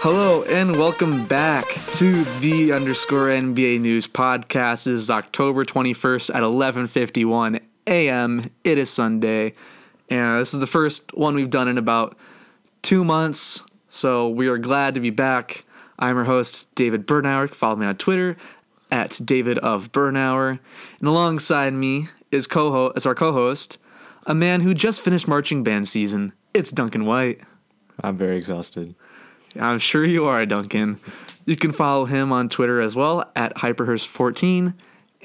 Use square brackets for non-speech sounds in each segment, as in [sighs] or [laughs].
Hello and welcome back to the underscore NBA News podcast. This is October 21st at 11:51 a.m. It is Sunday, and this is the first one we've done in about two months. So we are glad to be back. I'm your host David Bernauer. Follow me on Twitter at David of Bernauer, and alongside me is co is our co-host, a man who just finished marching band season. It's Duncan White. I'm very exhausted. I'm sure you are, Duncan. You can follow him on Twitter as well at Hyperhurst14.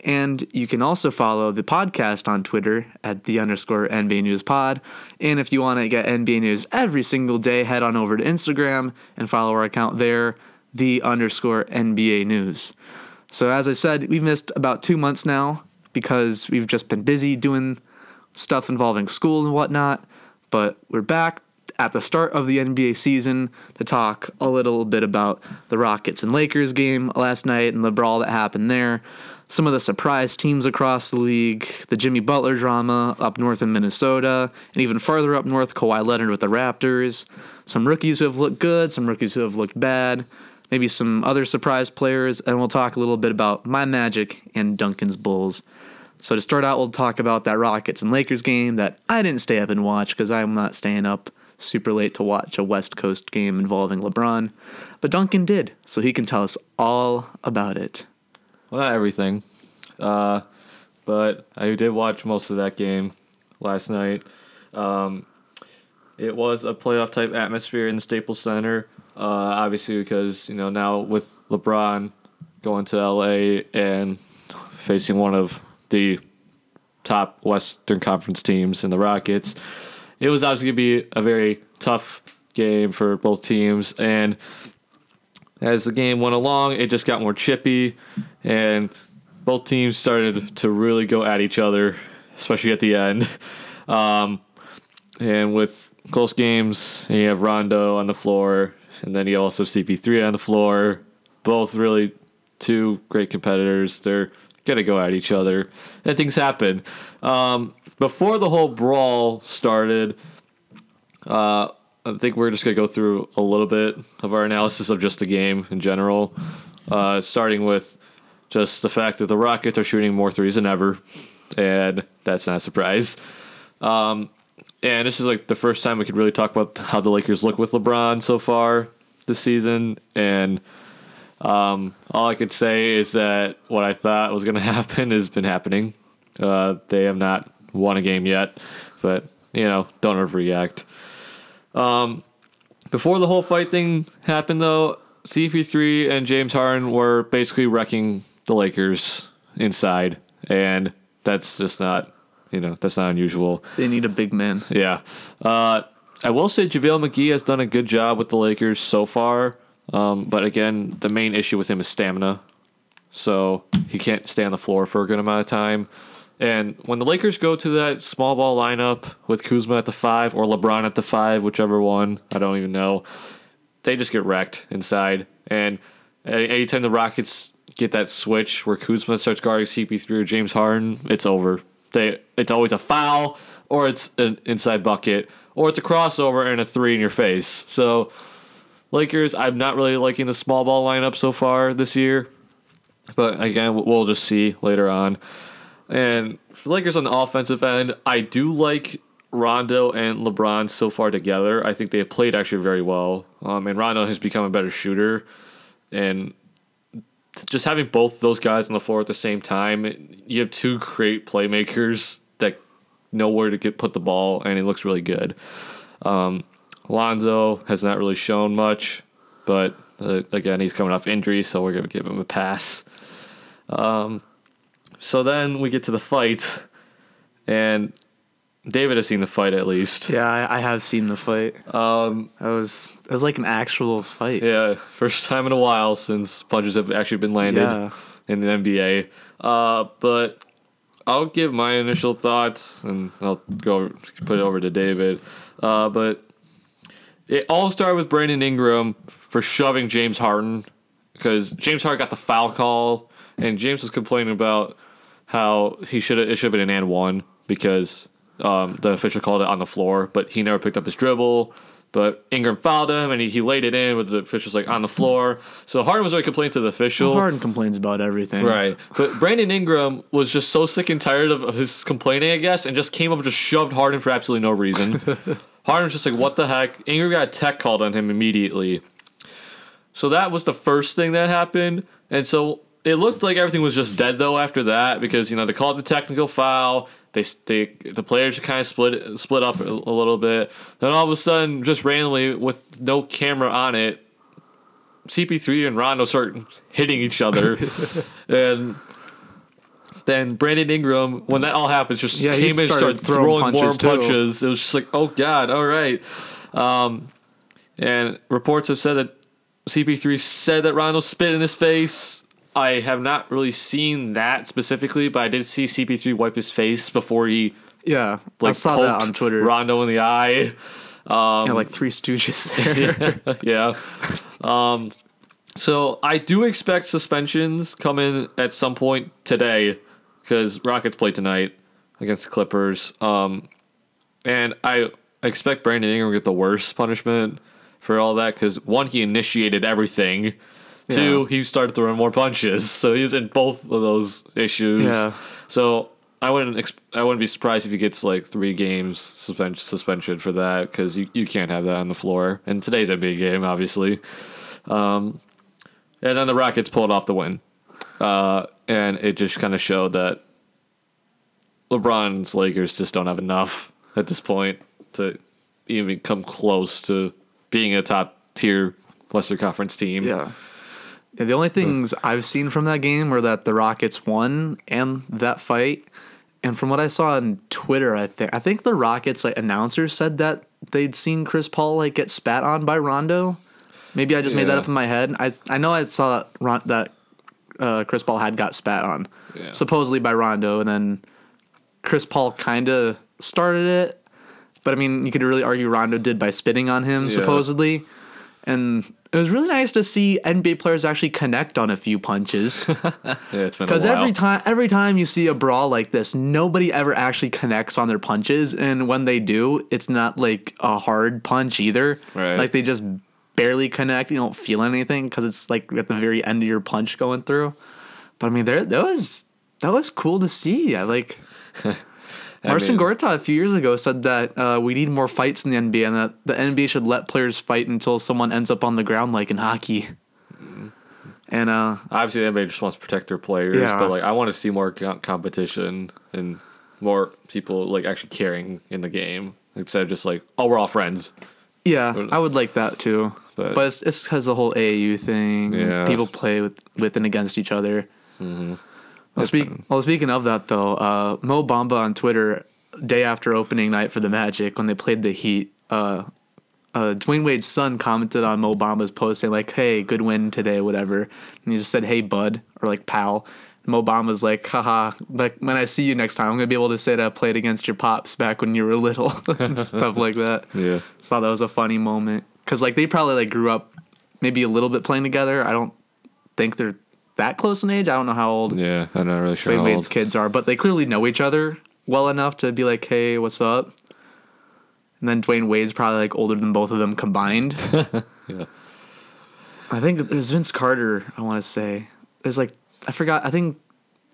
And you can also follow the podcast on Twitter at the underscore NBA News Pod. And if you want to get NBA news every single day, head on over to Instagram and follow our account there, the underscore NBA News. So, as I said, we've missed about two months now because we've just been busy doing stuff involving school and whatnot. But we're back at the start of the NBA season to talk a little bit about the Rockets and Lakers game last night and the brawl that happened there. Some of the surprise teams across the league, the Jimmy Butler drama up north in Minnesota, and even farther up north, Kawhi Leonard with the Raptors. Some rookies who have looked good, some rookies who have looked bad, maybe some other surprise players, and we'll talk a little bit about my Magic and Duncan's Bulls. So to start out, we'll talk about that Rockets and Lakers game that I didn't stay up and watch because I'm not staying up super late to watch a West Coast game involving LeBron. But Duncan did, so he can tell us all about it. Well, not everything, uh, but I did watch most of that game last night. Um, it was a playoff type atmosphere in the Staples Center, uh, obviously because you know now with LeBron going to LA and facing one of the top Western Conference teams in the Rockets, it was obviously going to be a very tough game for both teams. And as the game went along, it just got more chippy, and both teams started to really go at each other, especially at the end. [laughs] Um, and with close games, you have Rondo on the floor, and then you also have CP3 on the floor. Both really two great competitors. They're gonna go at each other, and things happen. Um, before the whole brawl started, uh, I think we're just gonna go through a little bit of our analysis of just the game in general, uh, starting with just the fact that the Rockets are shooting more threes than ever, and that's not a surprise. Um, and this is like the first time we could really talk about how the Lakers look with LeBron so far this season, and um, all I could say is that what I thought was going [laughs] to happen has been happening. Uh, they have not won a game yet, but you know, don't overreact. Um, before the whole fight thing happened, though, CP3 and James Harden were basically wrecking the Lakers inside, and that's just not, you know, that's not unusual. They need a big man. Yeah. Uh, I will say JaVale McGee has done a good job with the Lakers so far, um, but again, the main issue with him is stamina. So he can't stay on the floor for a good amount of time. And when the Lakers go to that small ball lineup with Kuzma at the five or LeBron at the five, whichever one, I don't even know, they just get wrecked inside. And anytime the Rockets get that switch where Kuzma starts guarding CP3 or James Harden, it's over. They it's always a foul or it's an inside bucket or it's a crossover and a three in your face. So Lakers, I'm not really liking the small ball lineup so far this year. But again, we'll just see later on. And for Lakers on the offensive end, I do like Rondo and LeBron so far together. I think they have played actually very well. Um, and Rondo has become a better shooter. And just having both those guys on the floor at the same time, you have two great playmakers that know where to get put the ball, and it looks really good. Um, Lonzo has not really shown much, but uh, again, he's coming off injury, so we're going to give him a pass. Um, so then we get to the fight, and David has seen the fight at least. Yeah, I, I have seen the fight. Um, It was it was like an actual fight. yeah, first time in a while since punches have actually been landed Yeah. in the NBA. Uh, but I'll give my initial thoughts, and I'll go put it over to David. Uh, but it all started with Brandon Ingram for shoving James Harden because James Harden got the foul call, and James was complaining about how he should have it should have been an and one because um, the official called it on the floor, but he never picked up his dribble. But Ingram fouled him, and he, he laid it in with the officials like on the floor. So Harden was already complaining to the official. Harden complains about everything. Right. But Brandon Ingram was just so sick and tired of, of his complaining, I guess, and just came up and just shoved Harden for absolutely no reason. [laughs] Harden was just like, what the heck? Ingram got a tech called on him immediately. So that was the first thing that happened. And so it looked like everything was just dead though after that because you know they called the technical foul. They, they the players kind of split split up a, a little bit. Then all of a sudden, just randomly with no camera on it, CP3 and Rondo start hitting each other, [laughs] and then Brandon Ingram, when that all happens, just Yeah, came in and started throwing throwing, more punches, too. It was just like, oh god, all right. Um, and reports have said that CP3 said that Rondo spit in his face. I have not really seen that specifically, but I did see CP3 wipe his face before he Yeah, I like saw that on Twitter. Rondo in the eye. yeah, like three Stooges [laughs] there. [laughs] yeah. Um, so I do expect suspensions coming at some point today because Rockets play tonight against the Clippers. Um, and I expect Brandon Ingram to get the worst punishment for all that because one, he initiated everything. Two, Yeah. he started throwing more punches, so he was in both of those issues. Yeah. So I wouldn't ex- I wouldn't be surprised if he gets like three games suspension suspension for that because you, you can't have that on the floor. And today's a big game, obviously. Um, and then the Rockets pulled off the win, uh, and it just kind of showed that LeBron's Lakers just don't have enough at this point to even come close to being a top tier Western Conference team. Yeah. Yeah, the only things I've seen from that game were that the Rockets won and that fight. And from what I saw on Twitter, I think I think the Rockets like announcer said that they'd seen Chris Paul like get spat on by Rondo. Maybe I just made that up in my head. I I know I saw that Ron, that uh, Chris Paul had got spat on, Yeah. supposedly by Rondo, and then Chris Paul kind of started it. But I mean, you could really argue Rondo did by spitting on him, Yeah. supposedly. And it was really nice to see NBA players actually connect on a few punches. [laughs] Yeah, it's been Because every time, every time you see a brawl like this, nobody ever actually connects on their punches, and when they do, it's not like a hard punch either. Right. Like they just barely connect. You don't feel anything because it's like at the very end of your punch going through. But I mean, there that was that was cool to see. I like. [laughs] Marcin mean- Gortat a few years ago said that uh, we need more fights in the NBA and that the NBA should let players fight until someone ends up on the ground like in hockey. And uh, obviously everybody just wants to protect their players, Yeah. but like I want to see more co- competition and more people like actually caring in the game instead of just like oh we're all friends. Yeah, I would like that too. But- But, it's because the whole AAU thing. Yeah. People play with, with and against each other. Well, speak, well, speaking of that though, uh, Mo Bamba on Twitter, day after opening night for the Magic when they played the Heat, uh, uh, Dwyane Wade's son commented on Mo Bamba's post saying like, "Hey, good win today, whatever," and he just said, "Hey, bud," or like "pal." And Mo Bamba's like, haha, like when I see you next time, I'm gonna be able to say that I played against your pops back when you were little [laughs] and stuff like that. Yeah. Just thought that was a funny moment because like they probably like grew up maybe a little bit playing together. I don't think they're that close in age. I don't know how old Yeah, I'm not really sure. Wade's kids are, but they clearly know each other well enough to be like, "Hey, what's up?" And then Dwyane Wade's probably like older than both of them combined. [laughs] Yeah. I think there's Vince Carter. I want to say there's like I forgot. I think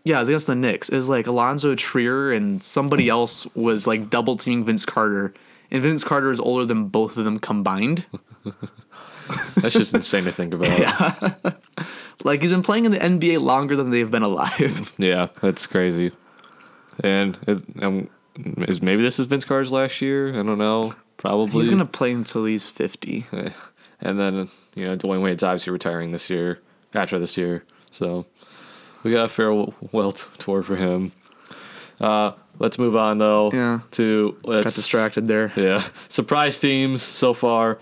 yeah, it was against the Knicks. It was like Allonzo Trier and somebody else was like double teaming Vince Carter, and Vince Carter is older than both of them combined. [laughs] That's just insane to think about. [laughs] Like he's been playing in the NBA longer than they've been alive. [laughs] Yeah, that's crazy. And it, um, is maybe this is Vince Carter's last year? I don't know. Probably. he's gonna play until he's fifty. Eh. And then you know Dwyane Wade's obviously retiring this year, after this year. So we got a farewell tour for him. Uh, let's move on though. Yeah. To let's, Got distracted there. Yeah, surprise teams so far.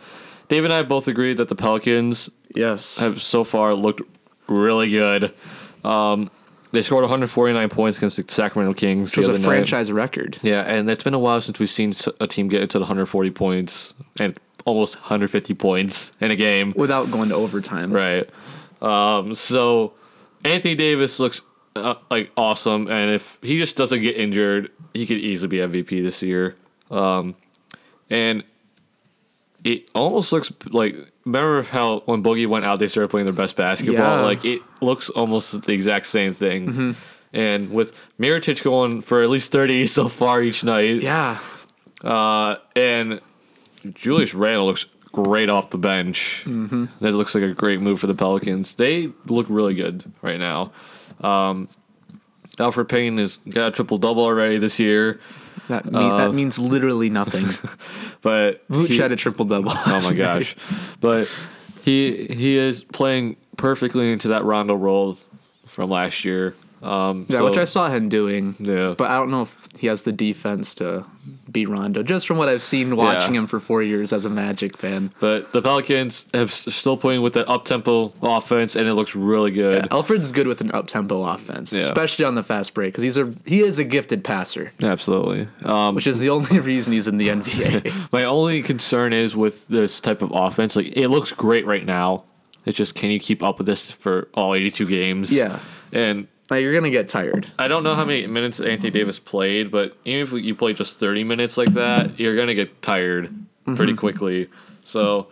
Dave and I both agreed that the Pelicans Yes. have so far looked really good. Um, they scored 149 points against the Sacramento Kings. It was a night. franchise record. Yeah, and it's been a while since we've seen a team get to the 140 points and almost 150 points in a game. Without going to overtime. Right. Um, so Anthony Davis looks uh, like awesome, and if he just doesn't get injured, he could easily be MVP this year. Um, and it almost looks like remember how when Boogie went out they started playing their best basketball. Yeah. Like it looks almost the exact same thing. And with Mirotic going for at least thirty [laughs] so far each night, Yeah. uh, and Julius Randle looks great off the bench. Mm-hmm. That looks like a great move for the Pelicans. They look really good right now. Um, Elfrid Payton has got a triple double already this year, That mean, that uh, means literally nothing. [laughs] but Vooch he- had a triple double. oh my gosh, but he he is playing perfectly into that Rondo role from last year. Um, Yeah, so- which I saw him doing. Yeah. But I don't know if he has the defense to be Rondo. Just from what I've seen watching Yeah. him for four years as a Magic fan. But the Pelicans have still playing with that up tempo offense, and it looks really good. Elfrid's good with an up tempo offense, Yeah. especially on the fast break, because he's a he is a gifted passer, Absolutely. Um, which is the only [laughs] reason he's in the NBA. [laughs] my only concern is with this type of offense. Like it looks great right now. It's just can you keep up with this for all 82 games? Yeah. And like, you're gonna get tired. I don't know how many minutes Anthony Davis played, but even if you play just 30 minutes like that, you're gonna get tired pretty quickly. So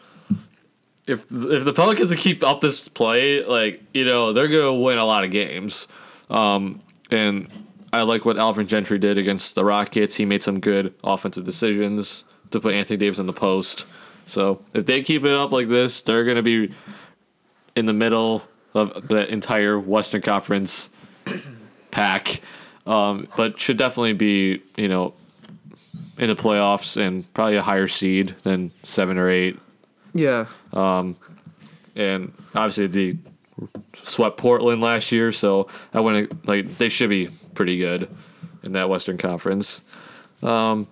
if if the Pelicans keep up this play, like you know, they're gonna win a lot of games. Um, and I like what Alvin Gentry did against the Rockets. He made some good offensive decisions to put Anthony Davis in the post. So if they keep it up like this, they're gonna be in the middle of the entire Western Conference pack, um, but should definitely be you know in the playoffs and probably a higher seed than seven or eight. Yeah. Um, And obviously they swept Portland last year, so I want like they should be pretty good in that Western Conference. Um,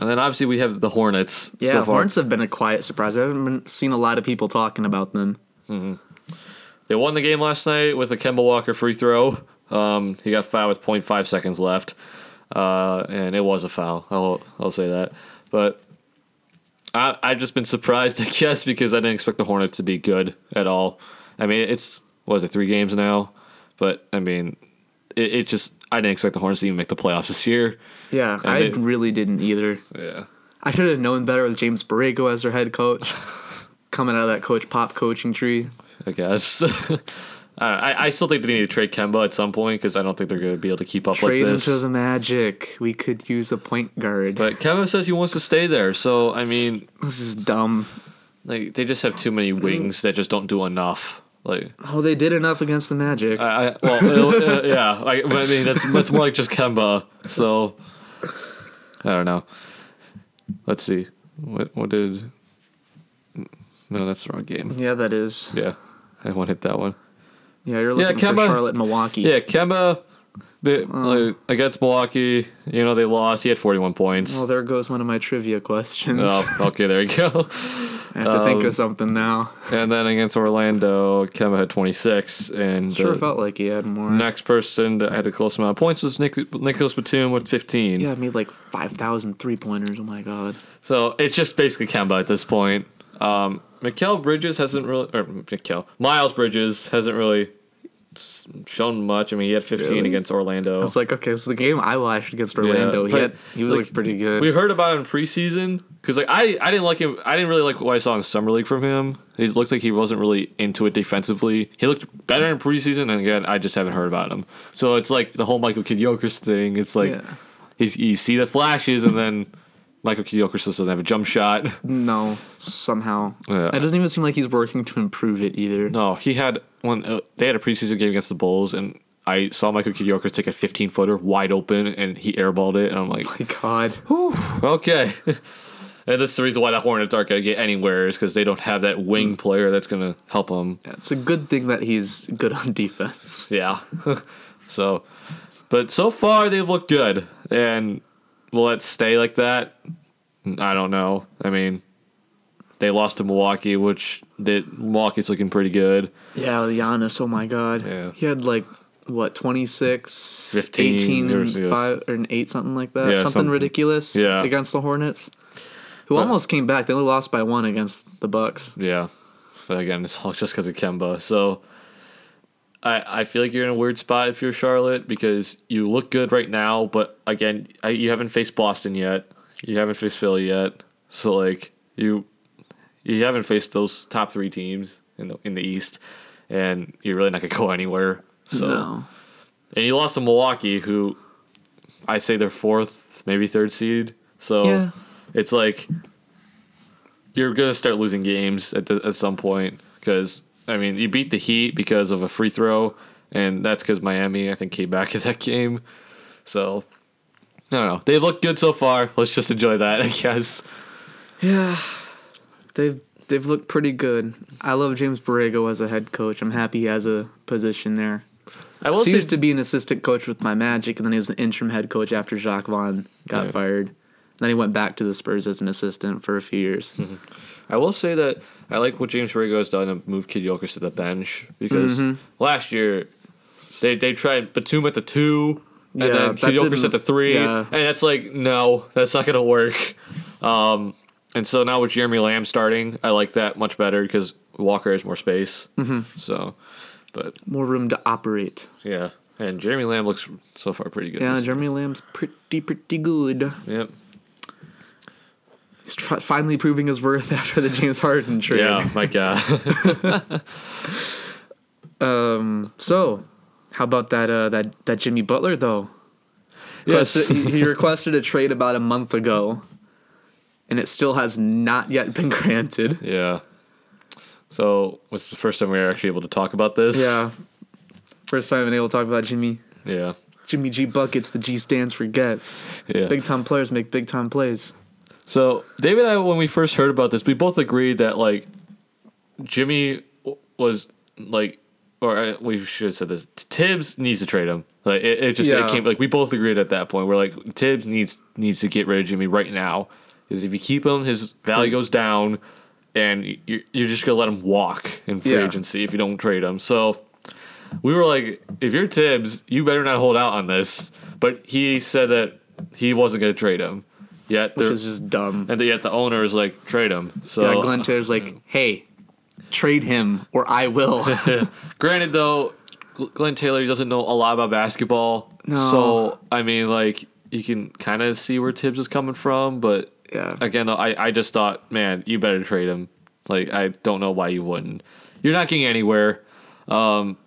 and then obviously we have the Hornets. Yeah, so far. Hornets have been a quiet surprise. I haven't been, seen a lot of people talking about them. They won the game last night with a Kemba Walker free throw. Um, he got fouled with 0.5 seconds left, uh, and it was a foul. I'll I'll say that. But I I've just been surprised, [laughs] I guess, because I didn't expect the Hornets to be good at all. I mean, it's what is it three games now, but I mean, it, it just I didn't expect the Hornets to even make the playoffs this year. Yeah, I they- really didn't either. Yeah. I should have known better with James Borrego as their head coach, [laughs] coming out of that Coach Pop coaching tree. I guess. [laughs] I, I still think they need to trade Kemba at some point because I don't think they're going to be able to keep up Trade like him this. to the Magic. We could use a point guard. But Kemba says he wants to stay there. So I mean, this is dumb. like they just have too many wings that just don't do enough. Like Oh, they did enough against the Magic. I, I well, uh, yeah. I, I mean, that's that's more like just Kemba. So I don't know. Let's see. What what did? No, that's the wrong game. yeah, that is. Yeah, I won't hit that one. Yeah, you're Yeah, looking for Charlotte, Milwaukee. Yeah, Kemba. They, like, against Milwaukee, you know they lost. He had forty-one points. Well, there goes one of my trivia questions. Oh, okay, there you go. [laughs] I have to think um, of something now. And then against Orlando, Kemba had 26. And Sure felt like he had more. next person that had a close amount of points was Nick, Nicolas Batum with 15. Yeah, I made like 5,000 three pointers. Oh my god. So it's just basically Kemba at this point. Um, Mikal Bridges hasn't really, or Mikal, Miles Bridges hasn't really shown much. I mean, he had 15 Really? against Orlando. It's like okay, so the game I watched against Orlando, he had he like, looked pretty good. We heard about him in preseason because like I I didn't like him. I didn't really like what I saw in summer league from him. He looked like he wasn't really into it defensively. He looked better in preseason, and again, I just haven't heard about him. So it's like the whole Michael Kidd Jokers thing. It's like Yeah. he's you see the flashes, and then Michael Kidd doesn't have a jump shot. no, somehow Yeah. it doesn't even seem like he's working to improve it either. No, he had one. Uh, they had a preseason game against the Bulls, and I saw Michael Kidd take a 15 footer wide open, and he airballed it, and I'm like, My God, [laughs] Okay. [laughs] and this is the reason why the Hornets aren't going to get anywhere is because they don't have that wing player that's going to help them. Yeah, it's a good thing that he's good on [laughs] defense. Yeah. so, but so far they've looked good. And will it stay like that? I don't know. I mean, they lost to Milwaukee, which they, Milwaukee's looking pretty good. Yeah, with Giannis. Oh my God, Yeah. he had like what 26 15 18 or- and yes. 5 or an 8 something like that Yeah, something something- ridiculous Yeah. against the hornets who But- almost came back they only lost by one against the bucks Yeah. But again, it's all just because of Kemba. So I I feel like you're in a weird spot if you're Charlotte because you look good right now, but again, I, you haven't faced Boston yet. You haven't faced Philly yet. So like you you haven't faced those top three teams in the in the East, and you're really not gonna [laughs] go anywhere. So no. and you lost to Milwaukee, who I say they're fourth, maybe third seed. So Yeah. it's like you're gonna start losing games at the, at some point because I mean you beat the Heat because of a free throw, and that's because Miami I think came back [laughs] in that game. So I don't know. They look good so far. Let's just enjoy that, I guess. Yeah, they've they've looked pretty good. I love James Borrego as a head coach. I'm happy he has a position there. I will he say used to be an assistant coach with my Magic, and then he was an interim head coach after Jacques Vaughn got Yeah. fired. Then he went back to the Spurs as an assistant for a few years. I will say that I like what James Borrego has done to move Kid Jokers to the bench because Mm-hmm. last year they they tried Batum at the two and Yeah, then Kid Jokers at the three, yeah. and that's like no, that's not gonna work. Um, and so now with Jeremy Lamb starting, I like that much better because Walker has more space. Mm-hmm. So, but More room to operate. yeah, and Jeremy Lamb looks so far pretty good. Yeah, Jeremy Lamb's pretty pretty good. Yep. Tr- finally proving his worth [laughs] after the James Harden trade. Yeah, my God. [laughs] Um. So, how about that? Uh, that that Jimmy Butler though. yes. He he requested a trade about a month ago, and it still has not yet been [laughs] granted. Yeah. So, what's the first time we were actually able to talk about this? Yeah. First time I've been able to talk about Jimmy. Yeah. Jimmy G buckets. The G stands for gets. Yeah. Big time players make big time plays. So David and I, when we first heard about this, we both agreed that like Jimmy was like, or uh, we should have said this. Tibbs needs to trade him. Like it, it just Yeah. it came like we both agreed at that point. We're like Tibbs needs needs to get rid of Jimmy right now because if you keep him, his value goes down, and you're, you're just gonna let him walk in free Yeah. agency if you don't trade him. So we were like, if you're Tibbs, you better not hold out on this. But he said that he wasn't gonna trade him. Yet Which is just dumb. and yet the owner is like, trade him. So Yeah, Glenn Taylor's like, hey, trade him or I will. [laughs] granted though, Gl- Glenn Taylor doesn't know a lot about basketball. No. So I mean, like you can kind of see where Tibbs is coming from, but yeah. again, though, I I just thought, man, you better trade him. Like I don't know why you wouldn't. You're not getting anywhere. Um,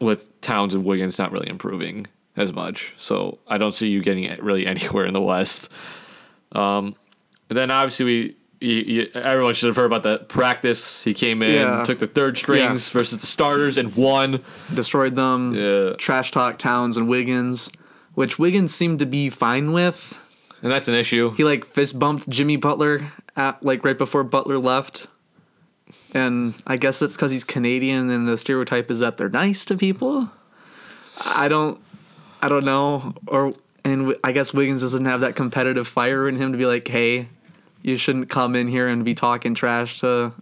with Towns and Wiggins not really improving as much, so I don't see you getting really [laughs] anywhere in the West. Um, then obviously we. You, you, everyone should have heard about that practice. He came in, Yeah. took the third strings versus the starters, and won. Destroyed them. Yeah. Trash talk Towns and Wiggins, which Wiggins seemed to be fine with. And that's an issue. He like fist bumped Jimmy Butler at like right before Butler left. And I guess it's because he's Canadian, and the stereotype is that they're nice to people. I don't, I don't know, or and I guess Wiggins doesn't have that competitive fire in him to be like, hey, you shouldn't come in here and be talking trash to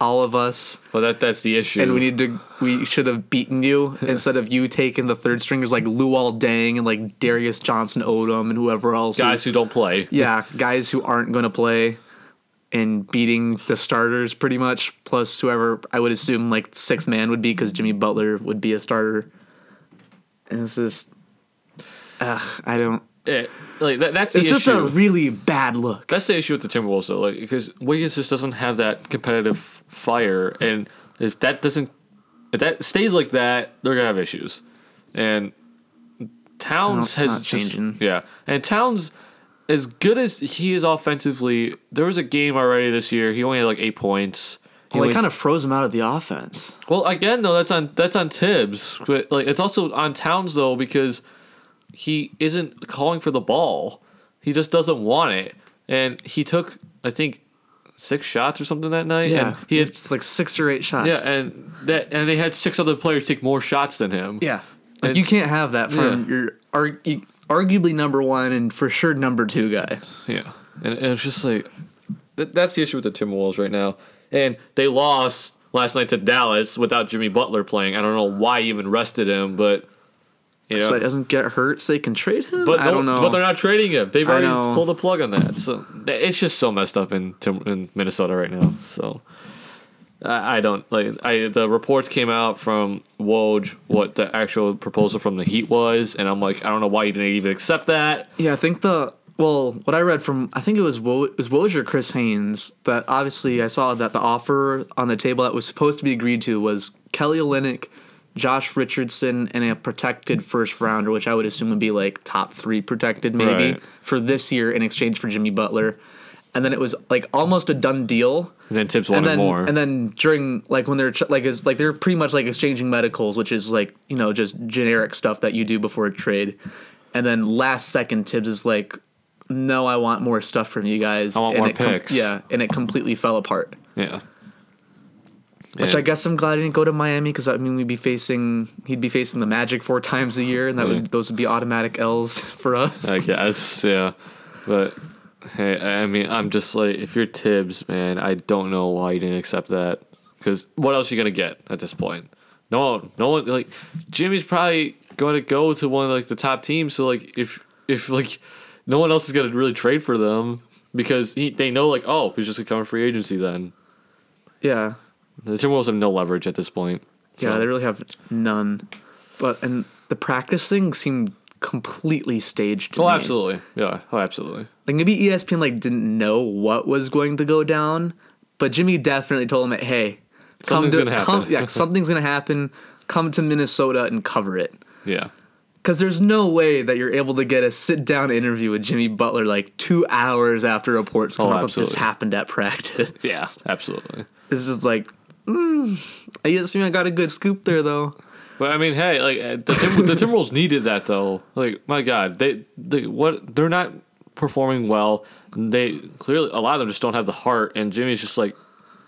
all of us, Well, that that's the issue. and we need to, we should have beaten you instead of you taking the third stringers like Luol Deng and like Darius Johnson Odom and whoever else. guys who don't play. [laughs] Yeah, guys who aren't going to play and beating the starters pretty much, plus whoever I would assume like sixth man would be because Jimmy Butler would be a starter. And it's just, ugh, I don't. Yeah, like that, that's It's just issue. a really bad look. That's the issue with the Timberwolves, though, like because Wiggins just doesn't have that competitive fire, and if that doesn't, if that stays like that, they're gonna have issues. And oh, Towns it's has just- changing. yeah, and Towns, as good as he is offensively, there was a game already this year. He only had like eight points. He Well, they kind of froze him out of the offense. well, again, though, that's on that's on Tibbs, but like it's also on Towns though because he isn't calling for the ball. He just doesn't want it, and he took I think six shots or something that night. Yeah, and he had it's like six or eight shots. yeah, and that and they had six other players take more shots than him. yeah. Like you can't have that from yeah. your argu- arguably number one and for sure number two guy. Yeah, and, and it's just like that, that's the issue with the Timberwolves right now, and they lost last night to Dallas without Jimmy Butler playing. I don't know why you even rested him, but. You know, So he doesn't get hurt, so they can trade him. But I don't know. But they're not trading him. They've already pulled the plug on that. So it's just so messed up in in Minnesota right now. So I, I don't like. I the reports came out from Woj what the actual proposal from the Heat was, and I'm like, I don't know why you didn't even accept that. Yeah, I think the well, what I read from I think it was Wo- it was Woj or Chris Haynes that obviously I saw that the offer on the table that was supposed to be agreed to was Kelly Olynyk, Josh Richardson, and a protected first rounder, which I would assume would be like top three protected maybe Right. for this year in exchange for Jimmy Butler. And then it was like almost a done deal. And then Tibbs and wanted then, more. And then during like when they're ch- like is like they're pretty much like exchanging medicals, which is like you know just generic stuff that you do before a trade. And then last second, Tibbs is like, "No, I want more stuff from you guys." I want and more it com- picks. yeah, and it completely fell apart. yeah. Which Yeah. I guess I'm glad he didn't go to Miami because I mean we'd be facing he'd be facing the Magic four times a year, and that Yeah. would those would be automatic L's [laughs] for us. I guess, yeah. But hey, I mean, I'm just like, if you're Tibbs, man, I don't know why you didn't accept that. Because what else are you gonna get at this point? No, one no one like Jimmy's probably going to go to one of like the top teams. So like, if if like no one else is gonna really trade for them because he, they know like, oh, he's just gonna come free agency then. yeah, The Timberwolves have no leverage at this point. yeah, they really have none. But and the practice thing seemed completely staged. To Oh, me. absolutely. Yeah. Oh, absolutely. Like maybe ESPN like didn't know what was going to go down, but Jimmy definitely told him, "Hey, come Something's to gonna come, happen." yeah, [laughs] something's gonna happen. Come to Minnesota and cover it." Yeah. Because there's no way that you're able to get a sit down interview with Jimmy Butler like two hours after reports oh, come Oh, out that this happened at practice. Yeah. Absolutely. it's just like, mm, I guess I got a good scoop there though. But I mean, hey, like uh, the Tim- the Timberwolves needed that though. Like, my God, they they what they're not performing well. They clearly a lot of them just don't have the heart. And Jimmy's just like,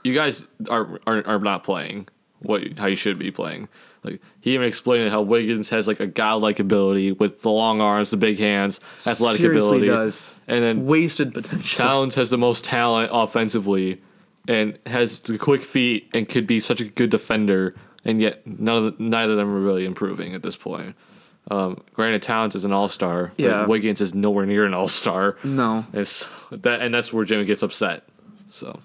you guys are are, are not playing what how you should be playing. Like he even explained how Wiggins has like a godlike ability with the long arms, the big hands, athletic Seriously ability, does. and then Wasted potential. Towns has the most talent offensively and has the quick feet and could be such a good defender, and yet none of the, neither of them are really improving at this point. Um, granted, Towns is an all star, but Yeah. Wiggins is nowhere near an all star. No. It's that, and that's where Jimmy gets upset. So,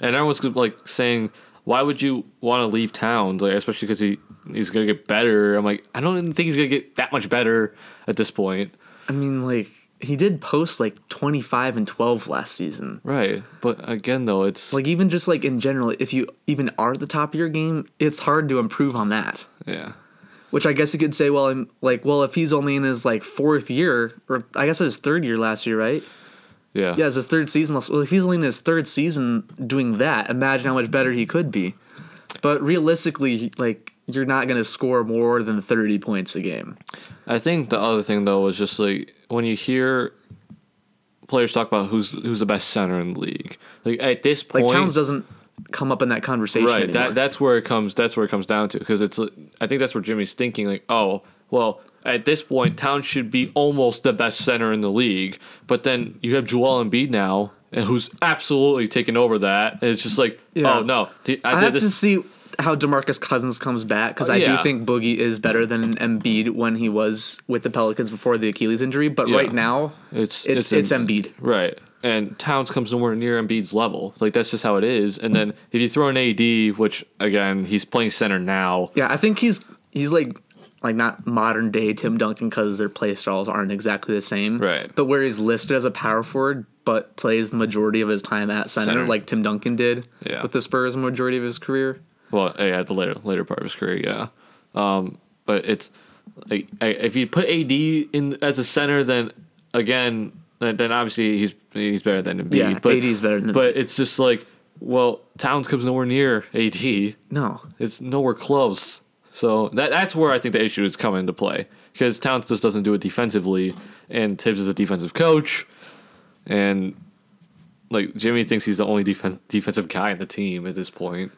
and everyone's like saying, "Why would you want to leave Towns?" Like, especially because he he's gonna get better. I'm like, I don't even think he's gonna get that much better at this point. I mean, like he did post like 25 and 12 last season. Right, but again, though, it's Like even just like in general, if you even are at the top of your game, it's hard to improve on that. yeah. Which I guess you could say, well, I'm like, well, if he's only in his like fourth year, or I guess it was third year last year, right? Yeah. Yeah, it's his third season. last- Well, if he's only in his third season doing that, imagine how much better he could be. But realistically, like you're not going to score more than 30 points a game. I think the other thing though was just like when you hear players talk about who's who's the best center in the league. Like at this point, Like Towns doesn't come up in that conversation right? anymore. That that's where it comes. That's where it comes down to because it's. I think that's where Jimmy's thinking like, oh, well, at this point, Towns should be almost the best center in the league. But then you have Joel Embiid now, and who's absolutely taken over that. And it's just like, Yeah. oh no, I, I have this. to see how Demarcus Cousins comes back because oh, I Yeah. do think Boogie is better than Embiid when he was with the Pelicans before the Achilles injury. But Yeah. right now, It's it's it's, it's, Em- Embiid. Right. And Towns comes nowhere near Embiid's level. Like that's just how it is. And then if you throw an AD, which again he's playing center now, Yeah, I think he's he's like like not modern day Tim Duncan because their play styles aren't exactly the same. Right. But where he's listed as a power forward, but plays the majority of his time at center, Center. like Tim Duncan did Yeah. with the Spurs the majority of his career. Well, yeah, at the later later part of his career, yeah. Um, but it's like if you put AD in as a center, then again, then obviously he's he's better than Embiid. Yeah, but, AD is better than But it's just like, well, Towns comes nowhere near AD. No. It's nowhere close. So that that's where I think the issue is coming into play because Towns just doesn't do it defensively, and Tibbs is a defensive coach, and like Jimmy thinks he's the only defen- defensive guy in the team at this point.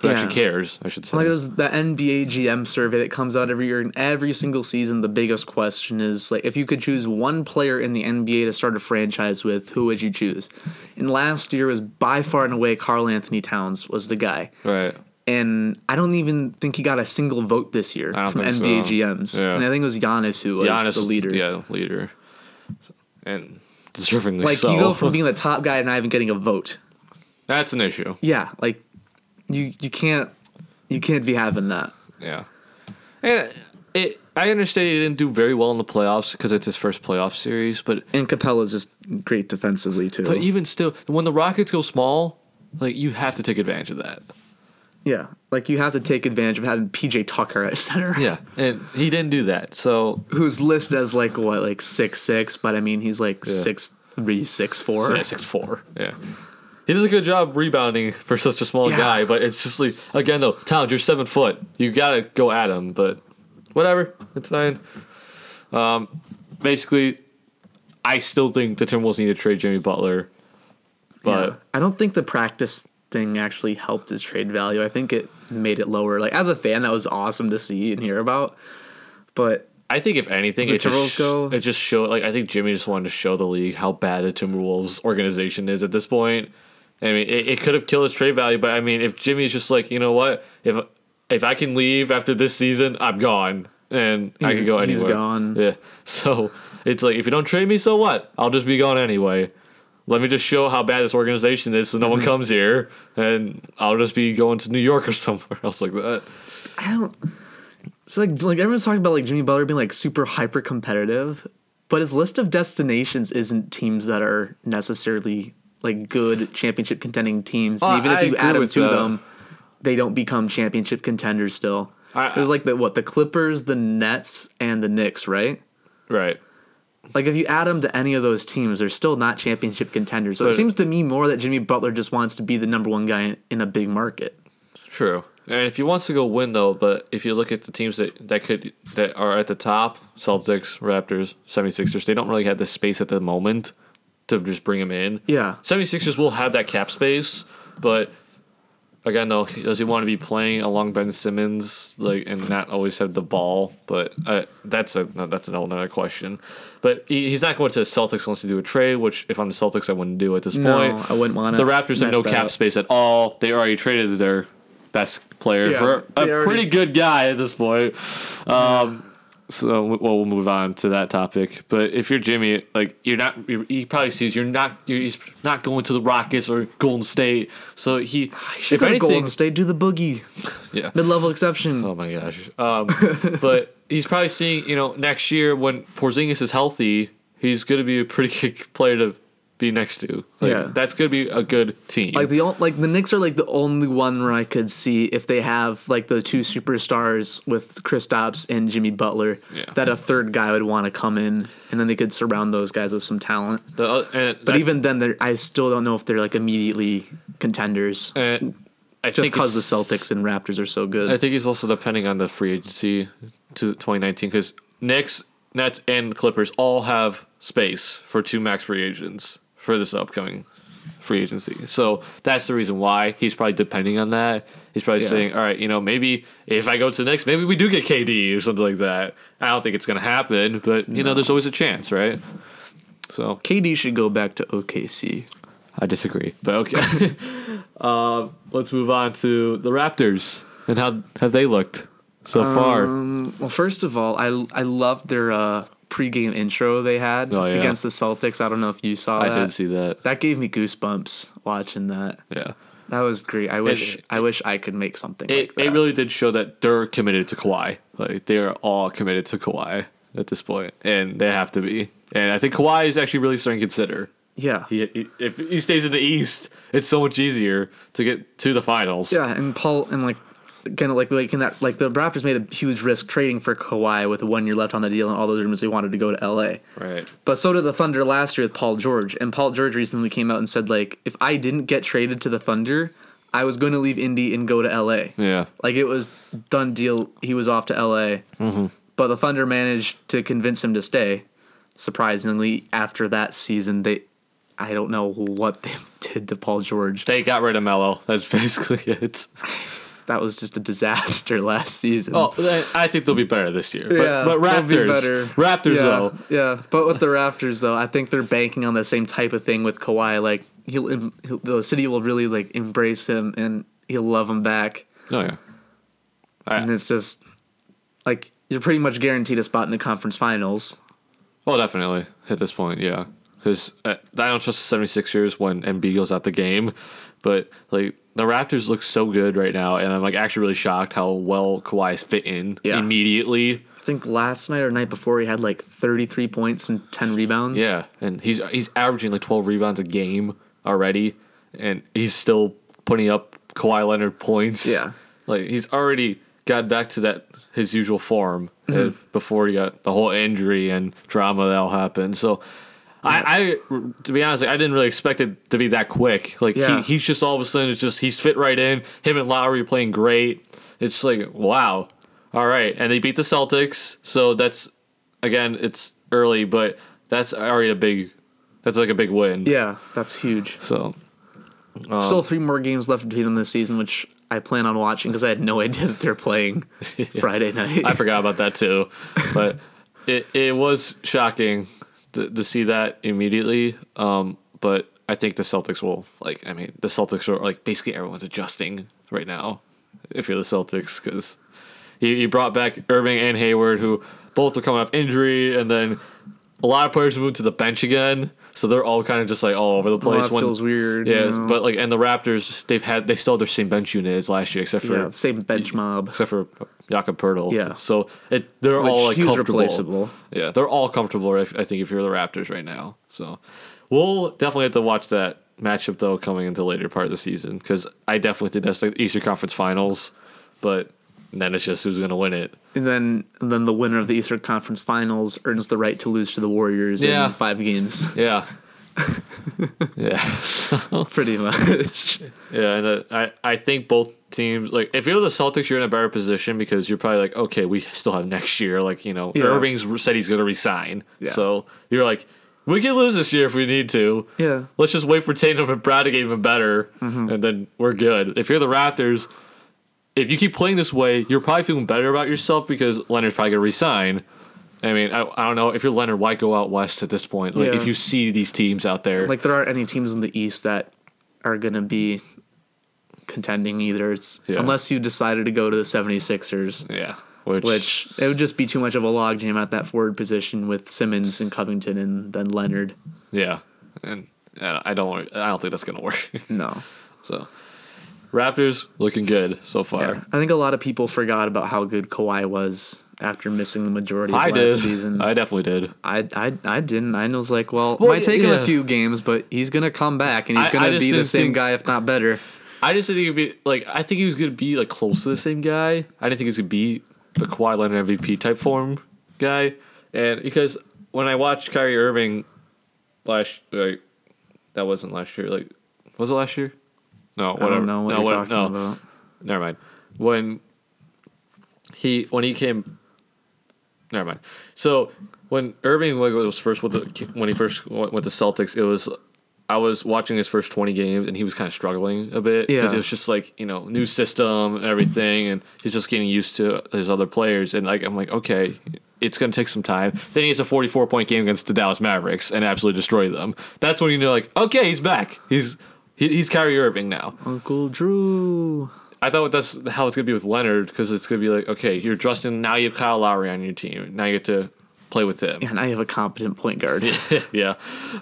Who Yeah. actually cares? I should say. Like there's the NBA GM survey that comes out every year, and every single season, the biggest question is like, if you could choose one player in the NBA to start a franchise with, who would you choose? And last year was by far and away Karl-Anthony Towns was the guy, right. and I don't even think he got a single vote this year from NBA so. GMs. Yeah. And I think it was Giannis who was Giannis the leader. Yeah, the leader, and deservingly Like so. you go from [laughs] being the top guy and not even getting a vote. that's an issue. Yeah, like you you can't you can't be having that. Yeah. And it. I understand he didn't do very well in the playoffs because it's his first playoff series, but And Capela's just great defensively too. but even still, when the Rockets go small, like you have to take advantage of that. yeah, like you have to take advantage of having PJ Tucker at center. Yeah, and he didn't do that. So who's listed as like what, like six six, but I mean he's like Yeah. six three, six four. yeah, six four. Yeah. He does a good job rebounding for such a small Yeah. guy, but it's just like again though, Towns, you're seven foot. You gotta go at him, but whatever, it's fine. Um, basically, I still think the Timberwolves need to trade Jimmy Butler, but Yeah. I don't think the practice thing actually helped his trade value. I think it made it lower. Like as a fan, that was awesome to see and hear about. But I think if anything, the it just, go- it just showed. Like I think Jimmy just wanted to show the league how bad the Timberwolves organization is at this point. I mean, it, it could have killed his trade value, but I mean, if Jimmy's just like, you know what, if if I can leave after this season, I'm gone, and I can go anywhere. He's gone. Yeah. [laughs] So it's like if you don't trade me, so what? I'll just be gone anyway. Let me just show how bad this organization is, so no Mm-hmm. one comes here, and I'll just be going to New York [laughs] or somewhere else like that. I don't. It's like like everyone's talking about like Jimmy Butler being like super hyper competitive, but his list of destinations isn't teams that are necessarily like good championship contending teams. Oh, even if I you add them to that. them, they don't become championship contenders still. There's like the what the Clippers, the Nets, and the Knicks, right? Right. Like if you add them to any of those teams, they're still not championship contenders. So it seems to me more that Jimmy Butler just wants to be the number one guy in a big market. True. And if he wants to go win though, but if you look at the teams that, that could that are at the top, Celtics, Raptors, 76ers, they don't really have the space at the moment to just bring him in. Yeah. 76ers will have that cap space, but again though, does he want to be playing along Ben Simmons like and not always have the ball? But uh, that's a that's an another question. But he, he's not going to the Celtics unless to do a trade, which if I'm the Celtics I wouldn't do at this No, point. I wouldn't want The Raptors have no cap Up. space at all. They already traded their best player Yeah, for a already- pretty good guy at this point. Um, so well, we'll move on to that topic. But if you're Jimmy, like you're not, you're, he probably sees you're not, you're, he's not going to the Rockets or Golden State. So he, Should if go to anything, Golden State, do the boogie, yeah. mid level exception. Oh my gosh. Um, but he's probably seeing, you know, next year when Porzingis is healthy, he's going to be a pretty [laughs] good player to be next to. Like, Yeah. that's to be a good team. Like the like the Knicks are like the only one where I could see if they have like the two superstars with Kristaps and Jimmy Butler Yeah. that a third guy would want to come in and then they could surround those guys with some talent. The, But that- even then, I still don't know if they're like immediately contenders and I just because the Celtics and Raptors are so good. I think it's also depending on the free agency to 2019 because Knicks, Nets, and Clippers all have space for two max free agents for this upcoming free agency. So that's the reason why he's probably depending on that. He's probably Yeah. saying, all right, you know, maybe if I go to the Knicks, maybe we do get KD or something like that. I don't think it's going to happen, but, you know, there's always a chance, right? So KD should go back to OKC. I disagree, but okay. [laughs] um, let's move on to the Raptors and how have they looked so far? Um, well, first of all, I I love their uh, pregame intro they had Oh, yeah. against the Celtics. I don't know if you saw I that. did see that. That gave me goosebumps watching that. Yeah. That was great. I wish it- I wish I could make something It, like that. it really did show that they're committed to Kawhi. Like they're all committed to Kawhi at this point, and they have to be. And I think Kawhi is actually really starting to consider. yeah. He, he- if he stays in the East, it's so much easier to get to the finals. Yeah, and Paul and like kind of like like in that like the Raptors made a huge risk trading for Kawhi with one year left on the deal and all those rumors they wanted to go to LA. Right. But so did the Thunder last year with Paul George. And Paul George recently came out and said like if I didn't get traded to the Thunder, I was going to leave Indy and go to LA. Yeah. Like it was done deal. He was off to LA. Mm-hmm. But the Thunder managed to convince him to stay. Surprisingly, after that season, they I don't know what they [laughs] did to Paul George. They got rid of Melo. That's basically it. [laughs] That was just a disaster [laughs] last season. Oh, I think they'll be better this year. But, Yeah, but they'll be Raptors. Raptors yeah, though. Yeah, but with the Raptors though, I think they're banking on the same type of thing with Kawhi. Like he'll, he'll the city will really like embrace him and he'll love him back. Oh yeah. And it's just like you're pretty much guaranteed a spot in the conference finals. Well, definitely at this point, yeah. Because uh, I don't trust the 76ers when Embiid goes out the game, but like the Raptors look so good right now, and I'm like actually really shocked how well Kawhi's fit in Yeah. immediately. I think last night or night before he had like 33 points and 10 rebounds. Yeah, and he's he's averaging like 12 rebounds a game already, and he's still putting up Kawhi Leonard points. Yeah. like he's already got back to that his usual form uh, Mm-hmm. before he got the whole injury and drama that all happened. So. I, I, to be honest, like, I didn't really expect it to be that quick. Like Yeah. he, he's just all of a sudden, it's just he's fit right in. Him and Lowry playing great. It's like wow, all right, and they beat the Celtics. So that's again, it's early, but that's already a big. That's like a big win. Yeah, that's huge. So um, Still three more games left between them this season, which I plan on watching because I had no idea that they're playing [laughs] Friday night. I forgot about that too, but [laughs] it it was shocking to, to see that immediately. Um, but I think the Celtics will like. I mean, the Celtics are like basically everyone's adjusting right now. If you're the Celtics, because he, he brought back Irving and Hayward, who both were coming off injury, and then a lot of players moved to the bench again. So they're all kind of just like all over the place. that when- feels weird. Yeah, you know? but like, and the Raptors, they've had they still have their same bench unit as last year, except for yeah, same bench mob. except for Jakob Poeltl. Yeah. So it they're Which all like comfortable. replaceable. Yeah, they're all comfortable. I think if you're the Raptors right now, so we'll definitely have to watch that matchup though coming into the later part of the season because I definitely think that's the Eastern Conference Finals, but then it's just who's going to win it. And then and then the winner of the Eastern Conference Finals earns the right to lose to the Warriors Yeah. in five games. [laughs] Yeah. [laughs] yeah. [laughs] Pretty much. Yeah, and uh, I I think both teams like if you're the Celtics, you're in a better position because you're probably like, okay, we still have next year. Like you know, Yeah. Irving's said he's going to resign, Yeah. so you're like, we can lose this year if we need to. Yeah. let's just wait for Tatum and Brad to get even better, Mm-hmm. and then we're good. If you're the Raptors, if you keep playing this way, you're probably feeling better about yourself because Leonard's probably going to resign. I mean, I, I don't know if you're Leonard, why go out west at this point? Like, Yeah. if you see these teams out there, like there aren't any teams in the East that are gonna be contending either. It's Yeah. unless you decided to go to the 76ers. yeah, which, Which it would just be too much of a logjam at that forward position with Simmons and Covington and then Leonard. Yeah, and, I don't I don't think that's gonna work. [laughs] No. so, Raptors looking good so far. Yeah. I think a lot of people forgot about how good Kawhi was after missing the majority of I last did. season. I definitely did. I, I I didn't. I was like, well, Well, might take him yeah. a few games, but he's gonna come back and he's I- gonna be the same think- guy, if not better. I just didn't think he'd be like I think he was gonna be like close to the same guy. I didn't think he was gonna be the Kawhi Leonard MVP type form guy, and because when I watched Kyrie Irving last like that wasn't last year. Like was it last year? No, I whatever. don't know what no, you're what- talking no. about. Never mind. When he when he came, never mind. So when Irving was first with the when he first went with the Celtics, it was I was watching his first twenty games and he was kind of struggling a bit because Yeah. it was just like you know new system and everything, and he's just getting used to his other players. And like I'm like okay. It's gonna take some time. Then he has a 44 point game against the Dallas Mavericks and absolutely destroy them. That's when you know, like, okay, he's back. He's he, he's Kyrie Irving now. Uncle Drew. I thought that's how it's gonna be with Leonard because it's gonna be like, okay, you're Justin. Now you have Kyle Lowry on your team. Now you get to play with him. And I have a competent point guard. [laughs] yeah,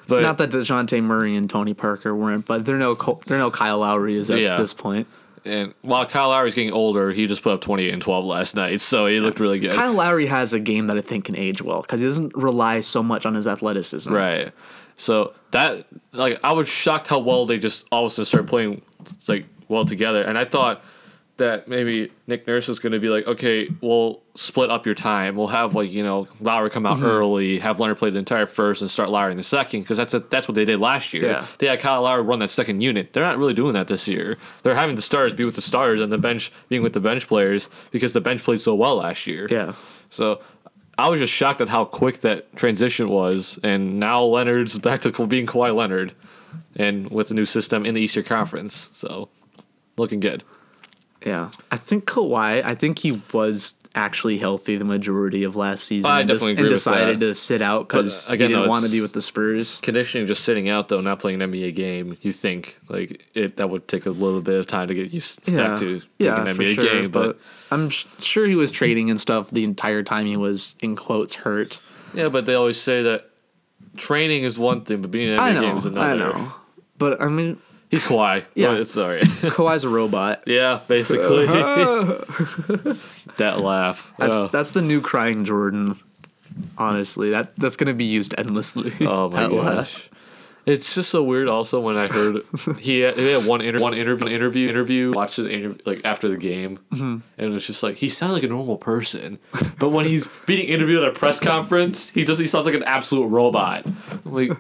but Not that Dejounte Murray and Tony Parker weren't, but they're no they're no Kyle Lowry is at Yeah. this point. and while Kyle Lowry's getting older, he just put up 28 and 12 last night, so he looked really good. Kyle Lowry has a game that I think can age well because he doesn't rely so much on his athleticism. Right. So that like I was shocked how well they just all of a sudden started playing like well together, and I thought that maybe Nick Nurse was going to be like, okay, we'll split up your time. We'll have like you know Lowry come out Mm-hmm. early, have Leonard play the entire first, and start Lowry in the second because that's a, that's what they did last year. Yeah. They had Kyle Lowry run that second unit. They're not really doing that this year. They're having the stars be with the stars and the bench being with the bench players because the bench played so well last year. Yeah. So I was just shocked at how quick that transition was, and now Leonard's [laughs] back to being Kawhi Leonard, and with the new system in the Eastern Conference. So looking good. Yeah. I think Kawhi, I think he was actually healthy the majority of last season. I and and decided to sit out because But, uh, he didn't though, want to be with the Spurs. Conditioning, just sitting out though, not playing an NBA game. You think like it that would take a little bit of time to get used Yeah. back to yeah, an NBA sure. game, but, I'm sh- sure he was trading and stuff the entire time he was in quotes hurt. yeah, but they always say that training is one thing, but being in an NBA know, game is another. I know. But I mean, He's Kawhi. Yeah. Oh, yeah, sorry. [laughs] Kawhi's a robot. yeah, basically. [laughs] [laughs] that laugh. That's Oh. that's the new crying Jordan. Honestly, that that's gonna be used endlessly. Oh my That laugh. gosh. It's just so weird. Also, when I heard he had, he had one inter- one interview interview interview watched the interview like after the game, mm-hmm. and it was just like he sounded like a normal person, but when he's being interviewed at a press conference, he does he sounds like an absolute robot. I'm like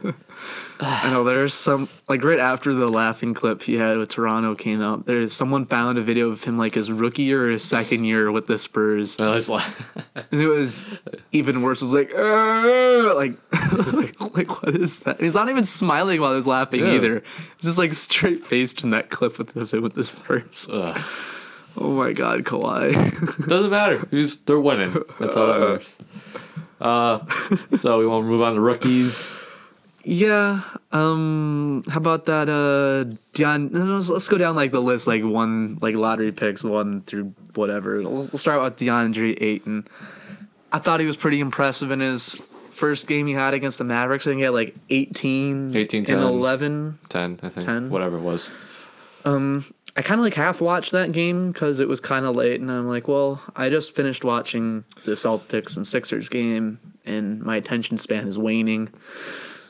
[sighs] I know there's some like right after the laughing clip he had with Toronto came out. There's someone found a video of him like his rookie year or his second year with the Spurs, I was like, [laughs] and it was even worse. It was like, like, [laughs] like, like, what is that? And he's not even smiling while he's laughing Yeah. either. It's just like straight faced in that clip with him with the Spurs. ugh. Oh my god, Kawhi. [laughs] doesn't matter. He's they're winning. That's all that matters. Uh, so we want to move on to rookies. Yeah. Um. How about that? Uh. Let's, let's go down like the list, like one, like lottery picks, one through whatever. We'll, start with DeAndre Ayton. I thought he was pretty impressive in his first game he had against the Mavericks. I think he had like 18, 18, and 10. 11. Ten, I think. 10? Whatever it was. I kind of like half watched that game because it was kind of late, and I'm like, well, I just finished watching the Celtics and Sixers game, and my attention span is waning.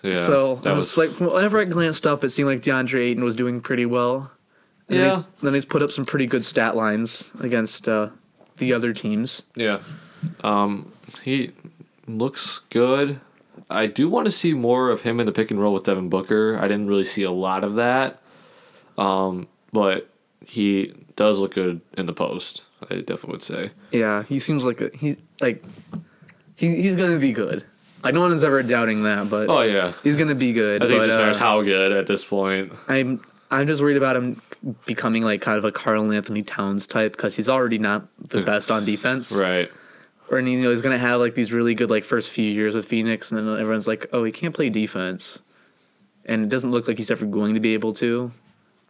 Yeah. so that I was, like, whenever I glanced up, it seemed like DeAndre Ayton was doing pretty well. And then Yeah. he's, then he's put up some pretty good stat lines against uh, the other teams. Yeah. Um, he looks good. I do want to see more of him in the pick and roll with Devin Booker. I didn't really see a lot of that. Um, but he does look good in the post. I definitely would say. Yeah, he seems like a, he like he, he's gonna be good. Like no one is ever doubting that, but Oh yeah. he's gonna be good. I think but, it just matters uh, how good at this point. I'm I'm just worried about him becoming like kind of a Karl-Anthony Towns type because he's already not the best on defense. Right. Or you know he's gonna have like these really good like first few years with Phoenix, and then everyone's like, oh, he can't play defense, and it doesn't look like he's ever going to be able to.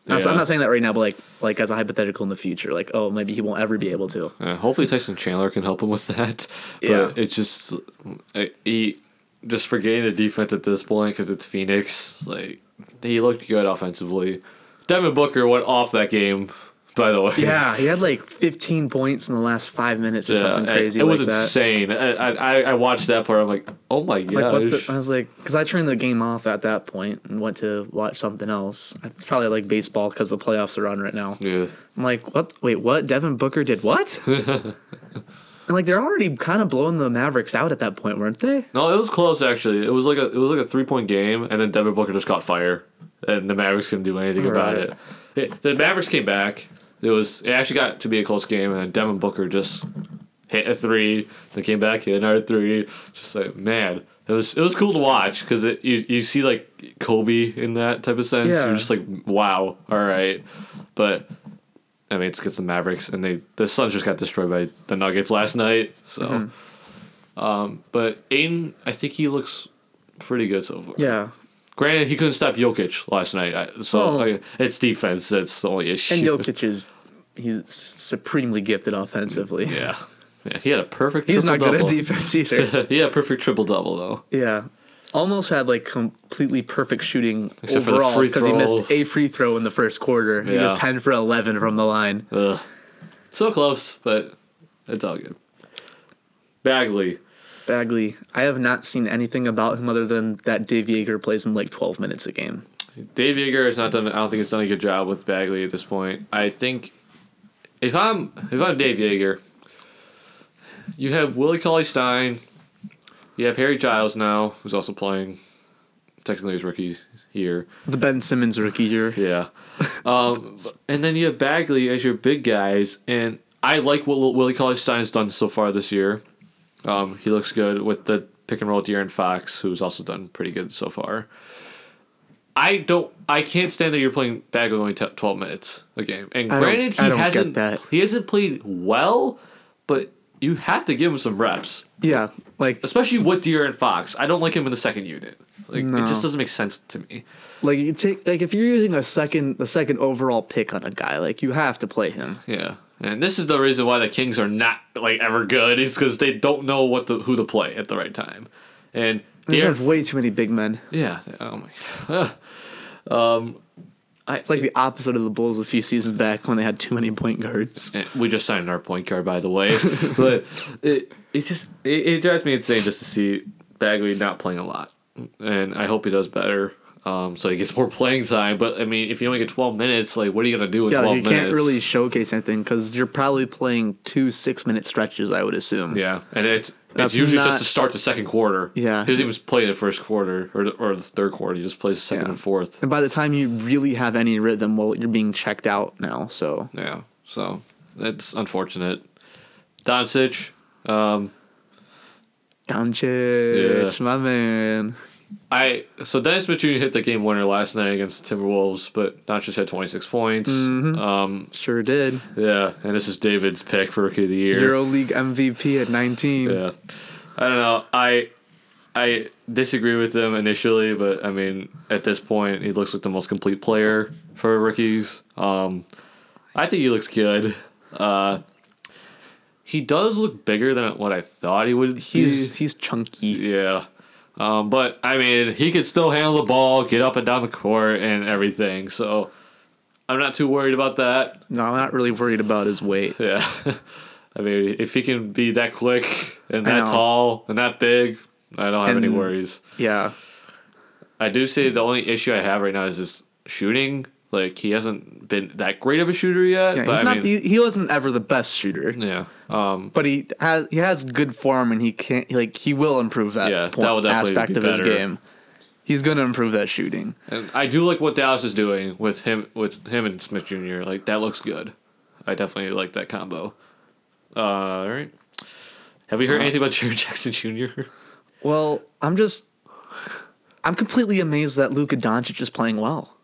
Not- Yeah. I'm not saying that right now, but like like as a hypothetical in the future, like oh maybe he won't ever be able to. Uh, hopefully Tyson Chandler can help him with that. But Yeah. it's just uh, he just forgetting the defense at this point because it's Phoenix. Like he looked good offensively. Devin Booker went off that game. By the way, Yeah, he had like 15 points in the last five minutes or Yeah, something crazy It, was like insane. I, I I watched that part. I'm like, oh my Like the, gosh. I was like, because I turned the game off at that point and went to watch something else. It's probably like baseball because the playoffs are on right now. yeah. I'm like, what? Wait, what? Devin Booker did what? [laughs] and like they're already kind of blowing the Mavericks out at that point, weren't they? No, it was close actually. It was like a it was like a three point game, and then Devin Booker just caught fire, and the Mavericks couldn't do anything about Right. it. it. The Mavericks came back. It was it actually got to be a close game, and Devin Booker just hit a three, then came back hit another three. Just like man, it was it was cool to watch because it you you see like Kobe in that type of sense. Yeah. You're just like wow, all right, but. I mean, it's against the Mavericks, and they the Suns just got destroyed by the Nuggets last night. So, Mm-hmm. um, but Ayton, I think he looks pretty good so far. Yeah. Granted, he couldn't stop Jokic last night, so Well- like, it's defense that's the only issue. And Jokic is he's supremely gifted offensively. [laughs] yeah, yeah, he had a perfect. He's not good at defense either. [laughs] he had a perfect triple double though. yeah. Almost had like completely perfect shooting Except overall because he missed a free throw in the first quarter. He was 10 for 11 from the line. Ugh. So close, but it's all good. Bagley, Bagley, I have not seen anything about him other than that Dave Joerger plays him like 12 minutes a game. Dave Joerger has not done. I don't think it's done a good job with Bagley at this point. I think if I'm if I'm Dave Joerger, you have Willie Cauley Stein, you have Harry Giles now, who's also playing. Technically, his rookie here. The Ben Simmons rookie year. Yeah, um, and then you have Bagley as your big guys, and I like what Willie Cauley Stein has done so far this year. Um, he looks good with the pick and roll with De'Aaron Fox, who's also done pretty good so far. I don't. I can't stand that you're playing Bagley only t- twelve minutes a game. And I granted, he I don't get hasn't. He hasn't played well, but you have to give him some reps, Yeah, like especially with De'Aaron Fox. I don't like him in the second unit. Like No. it just doesn't make sense to me. like you take like if you're using a second the second overall pick on a guy, like you have to play him. Yeah, and this is the reason why the Kings are not like ever good. Is because they don't know what to, who to play at the right time, and They have way too many big men. Yeah. Oh my god. [laughs] um, I, It's like the opposite of the Bulls a few seasons back when they had too many point guards. We just signed our point guard, by the way. [laughs] but it it just it, it drives me insane just to see Bagley not playing a lot, and I hope he does better. Um, so he gets [laughs] more playing time. But I mean, if you only get twelve minutes, like what are you gonna do in Yeah, twelve you minutes? can't really showcase anything because you're probably playing two six minute stretches. I would assume. Yeah, and it's That's it's usually not- just to start the second quarter. Yeah. he doesn't even play the first quarter or the, or the third quarter. He just plays the second Yeah. and fourth. And by the time you really have any rhythm, well, you're being checked out now. So Yeah, so it's unfortunate. Doncic, um, Doncic, my man. I so Dennis Jr. hit the game winner last night against the Timberwolves, but not just had 26 points. Mm-hmm. Um, Sure did. yeah, and this is David's pick for rookie of the year. EuroLeague MVP at 19. Yeah, I don't know. I I disagree with him initially, but I mean, at this point, he looks like the most complete player for rookies. Um, I think he looks good. Uh, he does look bigger than what I thought he would. He's be. he's chunky. Yeah. Um, but I mean, he could still handle the ball, get up and down the court, and everything. So I'm not too worried about that. No, I'm not really worried about his weight. [laughs] Yeah. [laughs] I mean, if he can be that quick and that tall and that big, I don't have any worries. Yeah. I do say the only issue I have right now is his shooting. Like he hasn't been that great of a shooter yet. Yeah, but he's I not. mean, the, he wasn't ever the best shooter, yeah. Um, but he has he has good form, and he can't like he will improve that. Yeah, point, that will definitely aspect be of his game. He's gonna improve that shooting. And I do like what Dallas is doing with him with him and Smith Jr. Like that looks good. I definitely like that combo. Uh, all right. Have you heard Uh, anything about Jaren [laughs] Jackson Jr.? Well, I'm just, I'm completely amazed that Luka Doncic is playing well.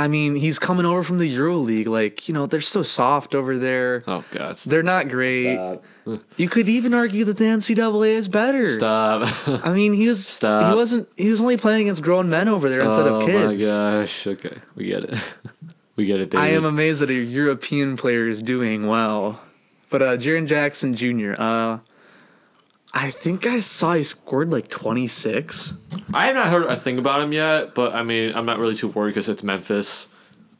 I mean, he's coming over from the EuroLeague. Like, you know, they're so soft over there. Oh God! They're not great. Stop. You could even argue that the NCAA is better. Stop. I mean, he was Stop. he wasn't he was only playing against grown men over there instead oh of kids. Oh my gosh! Okay, we get it. [laughs] we get it. David. I am amazed that a European player is doing well. But uh Jaren Jackson Jr., uh I think I saw he scored like 26. I have not heard a thing about him yet, but I mean, I'm not really too worried because it's Memphis,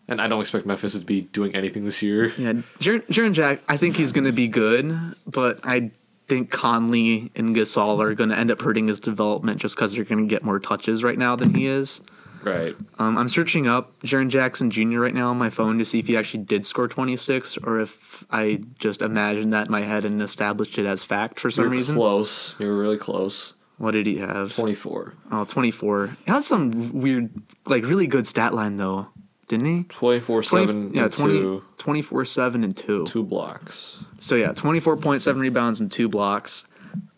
and I don't expect Memphis to be doing anything this year. Yeah, Jaren, Jack, I think he's going to be good, but I think Conley and Gasol are going to end up hurting his development just because they're going to get more touches right now than he is. Right. Um, I'm searching up Jaren Jackson Jr. right now on my phone to see if he actually did score 26 or if I just imagined that in my head and established it as fact for some You're reason. close. You were really close. What did he have? 24. Oh, 24. He had some weird, like really good stat line though, didn't he? 24 20 7 yeah, 20, 2, 24 7 and 2. two blocks. So yeah, 24.7 rebounds and 2 blocks.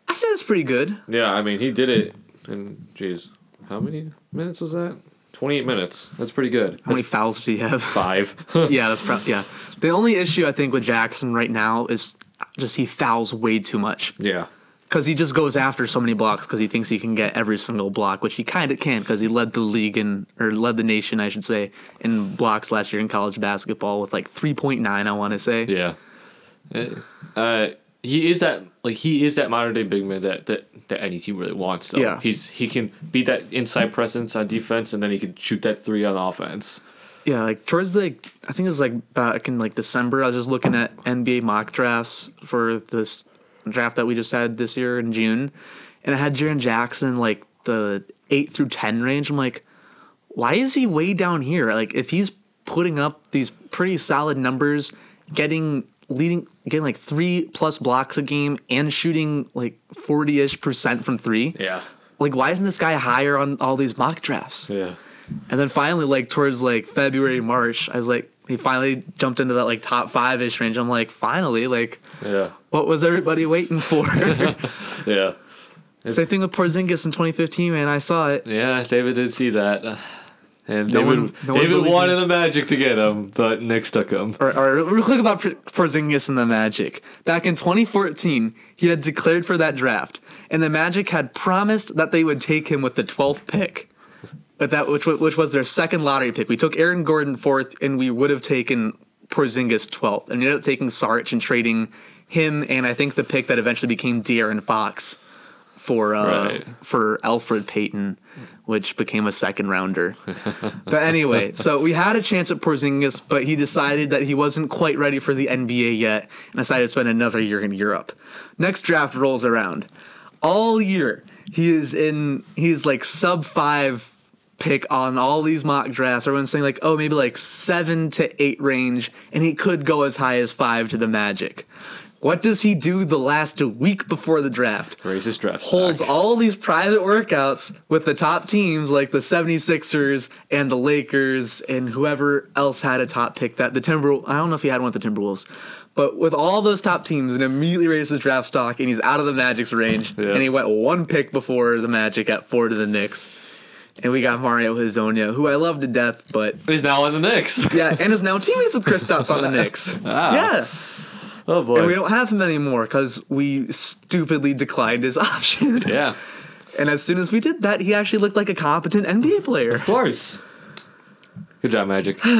I say that's pretty good. Yeah, I mean, he did it in, jeez, how many minutes was that? 28 minutes. That's pretty good. How many That's fouls did he have? [laughs] five. [laughs] yeah, that's probably yeah. The only issue I think with Jackson right now is just he fouls way too much yeah. because he just goes after so many blocks because he thinks he can get every single block, which he kind of can because he led the league in or led the nation, I should say, in blocks last year in college basketball with like three point nine. I want to say. Yeah. Uh, he is that like he is that modern day big man that, that that any team really wants. Though. Yeah. He's he can be that inside presence on defense, and then he can shoot that three on offense. Yeah, like towards like I think it was like back in like December. I was just looking at NBA mock drafts for this draft that we just had this year in June, and I had Jaren Jackson like the eight through ten range. I'm like, why is he way down here? Like if he's putting up these pretty solid numbers, getting leading getting like three plus blocks a game and shooting like forty ish percent from three. Yeah. Like why isn't this guy higher on all these mock drafts? Yeah. And then finally, like towards like February, March, I was like, he finally jumped into that like top five ish range. I'm like, finally, like, Yeah. what was everybody waiting for? [laughs] Yeah. Same thing with Porzingis in 2015, man. I saw it. Yeah. David did see that. And No David, one- no one David believed wanted the Magic to get him, but Knicks took him. Or, or real quick about Por- Porzingis and the Magic. Back in 2014, he had declared for that draft, and the Magic had promised that they would take him with the 12th pick. But that which which was their second lottery pick. We took Aaron Gordon fourth, and we would have taken Porzingis 12th, and we ended up taking Saric and trading him and I think the pick that eventually became De'Aaron Fox for uh, Right. for Elfrid Payton, which became a second rounder. [laughs] but anyway, so we had a chance at Porzingis, but he decided that he wasn't quite ready for the NBA yet and decided to spend another year in Europe. Next draft rolls around. All year, he is in, he's like sub five pick on all these mock drafts. Everyone's saying like, oh, maybe like seven to eight range, and he could go as high as five to the Magic. What does he do the last week before the draft? Raise his draft Holds all these private workouts with the top teams like the 76ers and the Lakers and whoever else had a top pick that the Timber I don't know if he had one with the Timberwolves. But with all those top teams and immediately raises draft stock and he's out of the Magic's range Yeah. and he went one pick before the Magic at four to the Knicks. And we got Mario Hezonja, who I love to death, but He's now on the Knicks. yeah, and is now teammates with Kristaps on the [laughs] Knicks. Ah. Yeah. Oh boy. And we don't have him anymore because we stupidly declined his [laughs] option. yeah. And as soon as we did that, he actually looked like a competent NBA player. Of course. Good job, Magic. [sighs] All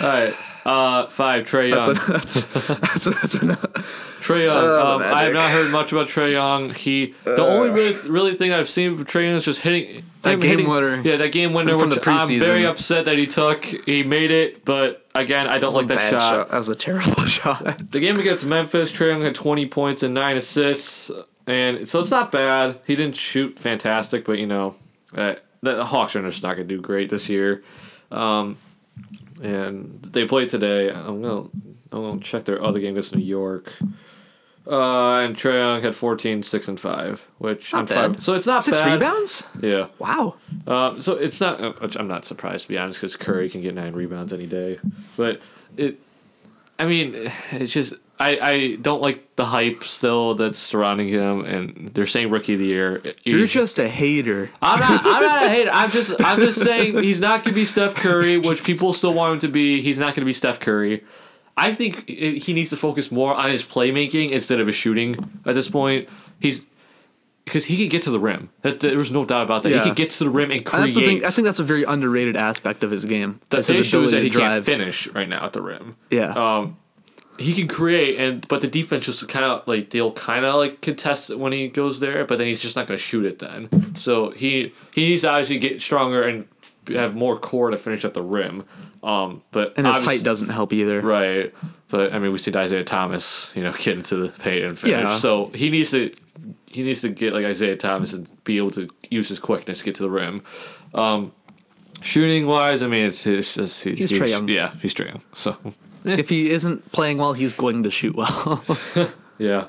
right. Uh, five. Trae Young. That's, that's, that's, enough. Trae Young. Oh, um, I have not heard much about Trae Young. He the only really, really thing I've seen of Trae Young is just hitting That game hitting- winner. Yeah, that game winner, From which I'm very upset that he took. He made it, but again, I don't like that Bad shot. That was a terrible [laughs] shot. The game against Memphis, Trae Young had 20 points and nine assists, and so it's not bad. He didn't shoot fantastic, but you know, uh, the Hawks are just not going to do great this year. Um, and they played today. I'm gonna I'm gonna check their other game against New York. Uh, and Trae Young had 14, 6, and 5, which Not I'm fine. bad. So it's not Six bad. rebounds? Yeah. Wow. Uh, so it's not, uh, which I'm not surprised to be honest, because Curry can get nine rebounds any day. But it, I mean, [sighs] it's just I, I don't like the hype still that's surrounding him, and they're saying rookie of the year. You're You- just a hater. I'm not. I'm not a [laughs] hater. I'm just. I'm just saying he's not going to be Steph Curry, which people still want him to be. He's not going to be Steph Curry. I think he needs to focus more on his playmaking instead of his shooting at this point. He's because he can get to the rim. That, there's no doubt about that. Yeah. He can get to the rim and create. Thing. I think that's a very underrated aspect of his game. the That's his issue is that he to can't finish right now at the rim. Yeah. Um, he can create, and but the defense just kind of like they'll kind of like contest it when he goes there, but then he's just not going to shoot it then. So he he needs to obviously get stronger and have more core to finish at the rim. Um, but and his height doesn't help either. right? But I mean, we see Isaiah Thomas, you know, [laughs] get into the paint and finish. Yeah. So he needs to he needs to get like Isaiah Thomas and be able to use his quickness to get to the rim. Um, shooting wise, I mean, it's, it's just he's, He's Young. Yeah, he's Trae Young. [laughs] So If he isn't playing well, he's going to shoot well. [laughs] Yeah.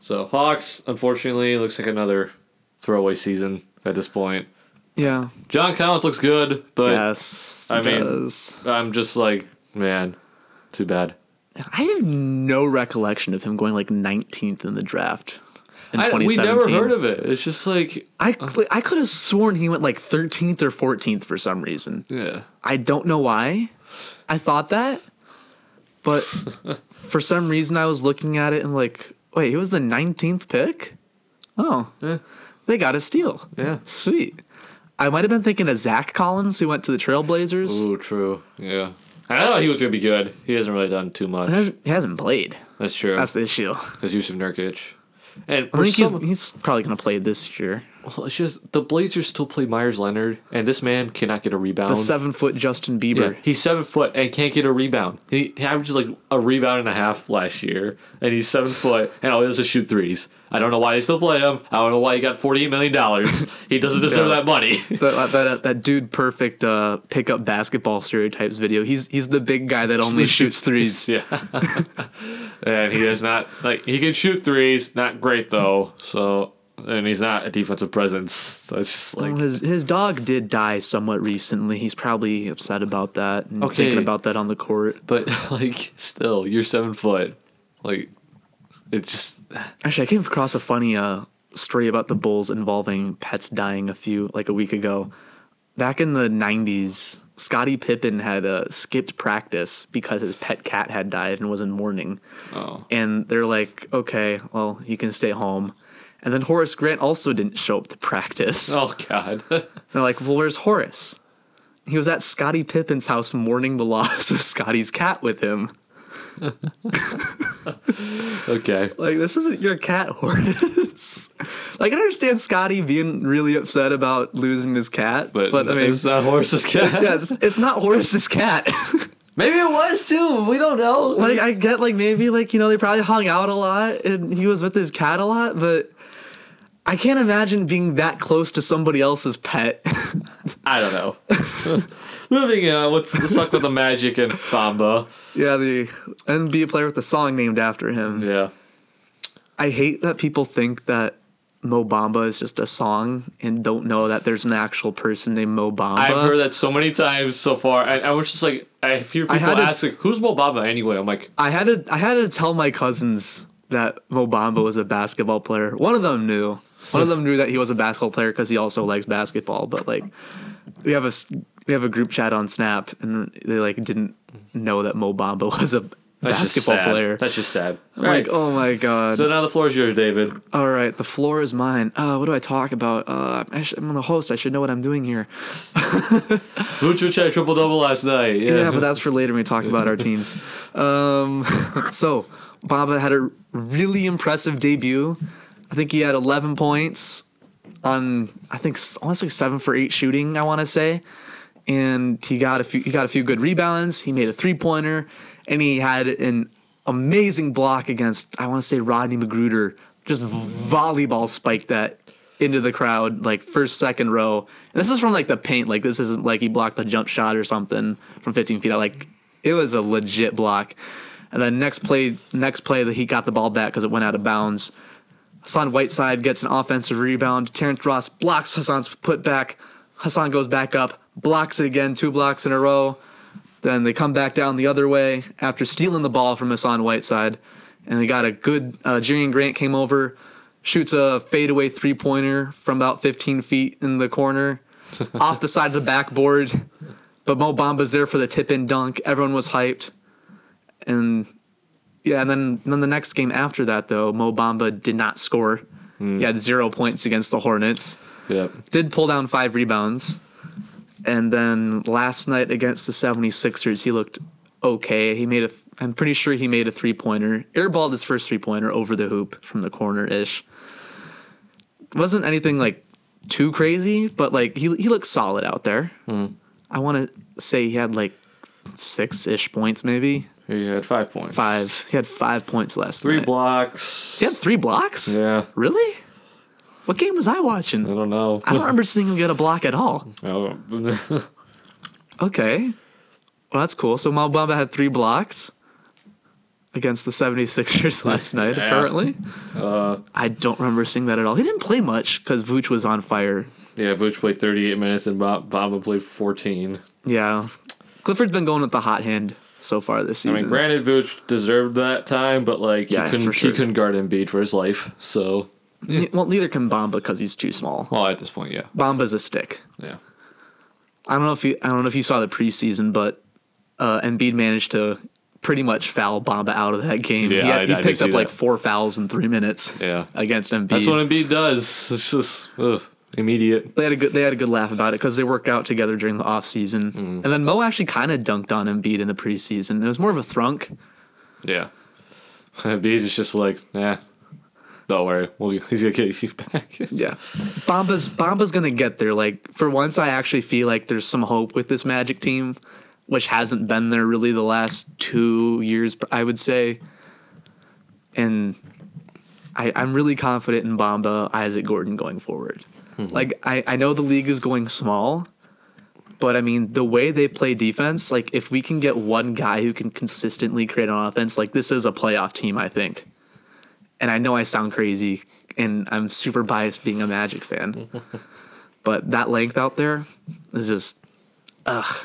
So Hawks, unfortunately, looks like another throwaway season at this point. yeah. John Collins looks good, but yes. I mean, does. I'm just like, man, too bad. I have no recollection of him going like 19th in the draft in I, 2017. we never heard of it. It's just like, I, uh, I could have sworn he went like 13th or 14th for some reason. yeah, I don't know why I thought that, but [laughs] for some reason I was looking at it and like, wait, he was the 19th pick? Oh, Yeah. they got a steal. yeah. Sweet. I might have been thinking of Zach Collins, who went to the Trailblazers. Ooh, true. Yeah. I thought he was gonna be good. He hasn't really done too much. He hasn't played. That's true. That's the issue. Because Yusuf Nurkic. And I think he's, he's probably going to play this year. Well, it's just the Blazers still play Meyers Leonard, and this man cannot get a rebound. The seven foot Justin Yeah, Bieber. he's seven foot and can't get a rebound. He, he averages like a rebound and a half last year, and he's seven foot and all he does is shoot threes. I don't know why they still play him. I don't know why he got forty eight million dollars. [laughs] He doesn't deserve Yeah. that money. [laughs] That, that, that dude perfect uh, pickup basketball stereotypes video. He's he's the big guy that only [laughs] shoots threes. yeah, and he does not like he can shoot threes. Not great though. So and he's not a defensive presence. So it's just like Well, his his dog did die somewhat recently. He's probably upset about that and Okay. thinking about that on the court. but [laughs] like still, you're seven foot. Like it's just Actually, I came across a funny uh, story about the Bulls involving pets dying a few like a week ago. Back in the '90s, Scottie Pippen had uh, skipped practice because his pet cat had died and was in mourning. oh And they're like, "Okay, well, you can stay home." And then Horace Grant also didn't show up to practice. oh god. [laughs] They're like, "Well, where's Horace?" He was at Scottie Pippen's house mourning the loss of Scottie's cat with him. [laughs] okay. Like, this isn't your cat, Horace. Like I understand Scottie being really upset about losing his cat, But, but, I mean, it's not Horace's [laughs] cat. yeah, it's, it's not Horace's cat. Maybe it was too. We don't know. like I get like maybe like you know they probably hung out a lot and he was with his cat a lot, but I can't imagine being that close to somebody else's pet. [laughs] I don't know. [laughs] Moving on, let's, let's talk about the Magic and Bamba. yeah, the NBA player with the song named after him. Yeah. I hate that people think that Mo Bamba is just a song and don't know that there's an actual person named Mo Bamba. I've heard that so many times so far, and I was just like, I hear people to- ask, like, "Who's Mo Bamba anyway?" I'm like, I had to I had to tell my cousins that Mo Bamba was a basketball player. One of them knew. One of them knew that he was a basketball player because he also likes basketball. But like, we have a we have a group chat on Snap, and they like didn't know that Mo Bamba [laughs] was a that's basketball player. That's just sad. I'm like, oh my god. So now the floor is yours, David. All right, the floor is mine. Uh, what do I talk about? Uh, I sh- I'm the host. I should know what I'm doing here. [laughs] Vucevic had triple double last night. Yeah, Yeah, but that's for later when we talk about our teams. [laughs] Um, so, Bamba had a really impressive debut. I think he had 11 points on, I think, want seven for eight shooting. I want to say, and he got a few. He got a few good rebounds. He made a three pointer, and he had an amazing block against. I want to say Rodney McGruder. Just volleyball spiked that into the crowd, like first, second row. And this is from like the paint. Like this isn't like he blocked a jump shot or something from 15 feet out. Like it was a legit block. And then next play, next play that he got the ball back because it went out of bounds. Hassan Whiteside gets an offensive rebound. Terrence Ross blocks Hassan's putback. Hassan goes back up, blocks it again, two blocks in a row. Then they come back down the other way after stealing the ball from Hassan Whiteside. And they got a good, uh, Jerian Grant came over, shoots a fadeaway three pointer from about 15 feet in the corner, [laughs] off the side of the backboard. But Mo Bamba's there for the tip in dunk. Everyone was hyped. And yeah, and then, and then the next game after that, though, Mo Bamba did not score. Hmm. He had zero points against the Hornets. yeah. Did pull down five rebounds. And then last night against the 76ers, he looked okay. He made a, I'm pretty sure he made a three pointer. Airballed his first three pointer over the hoop from the corner ish. Wasn't anything like too crazy, but like he, he looked solid out there. Hmm. I want to say he had like six ish points, maybe He had five points. five. He had five points last Three night. blocks. He had three blocks. Yeah. Really? What game was I watching? I don't know. I don't remember seeing him get a block at all. [laughs] Oh. Okay. Well, that's cool. So Mo Bamba had three blocks against the 76ers [laughs] last night, Yeah. apparently. uh, I don't remember seeing that at all. He didn't play much because Vooch was on fire. yeah, Vuce played 38 minutes and Bob, Bamba played 14. Yeah. Clifford's been going with the hot hand so far this season. I mean, granted, Vuce deserved that time, but like Yeah, he couldn't sure. he couldn't guard Embiid for his life. So, Ne- Well, neither can Bamba because he's too small. well, at this point, yeah, Bamba's a stick. yeah. I don't know if you I don't know if you saw the preseason, but uh, Embiid managed to pretty much foul Bamba out of that game. Yeah, he, had- I- he I picked up like that. four fouls in three minutes. Yeah. against Embiid. That's what Embiid does. It's just ugh, immediate. they had a good they had a good laugh about it because they worked out together during the off season, Mm. and then Mo actually kind of dunked on Embiid in the preseason. It was more of a thrunk. Yeah. [laughs] Embiid is just like, nah, don't worry, we'll, he's gonna get you [laughs] back. Yeah, Bamba's Bamba's gonna get there. Like for once, I actually feel like there's some hope with this Magic team, which hasn't been there really the last two years. I would say, and I, I'm really confident in Bamba, Isaac Gordon going forward. Mm-hmm. Like I, I know the league is going small, but I mean the way they play defense, like if we can get one guy who can consistently create an offense, like this is a playoff team, I think. And I know I sound crazy and I'm super biased being a Magic fan. [laughs] but that length out there is just ugh.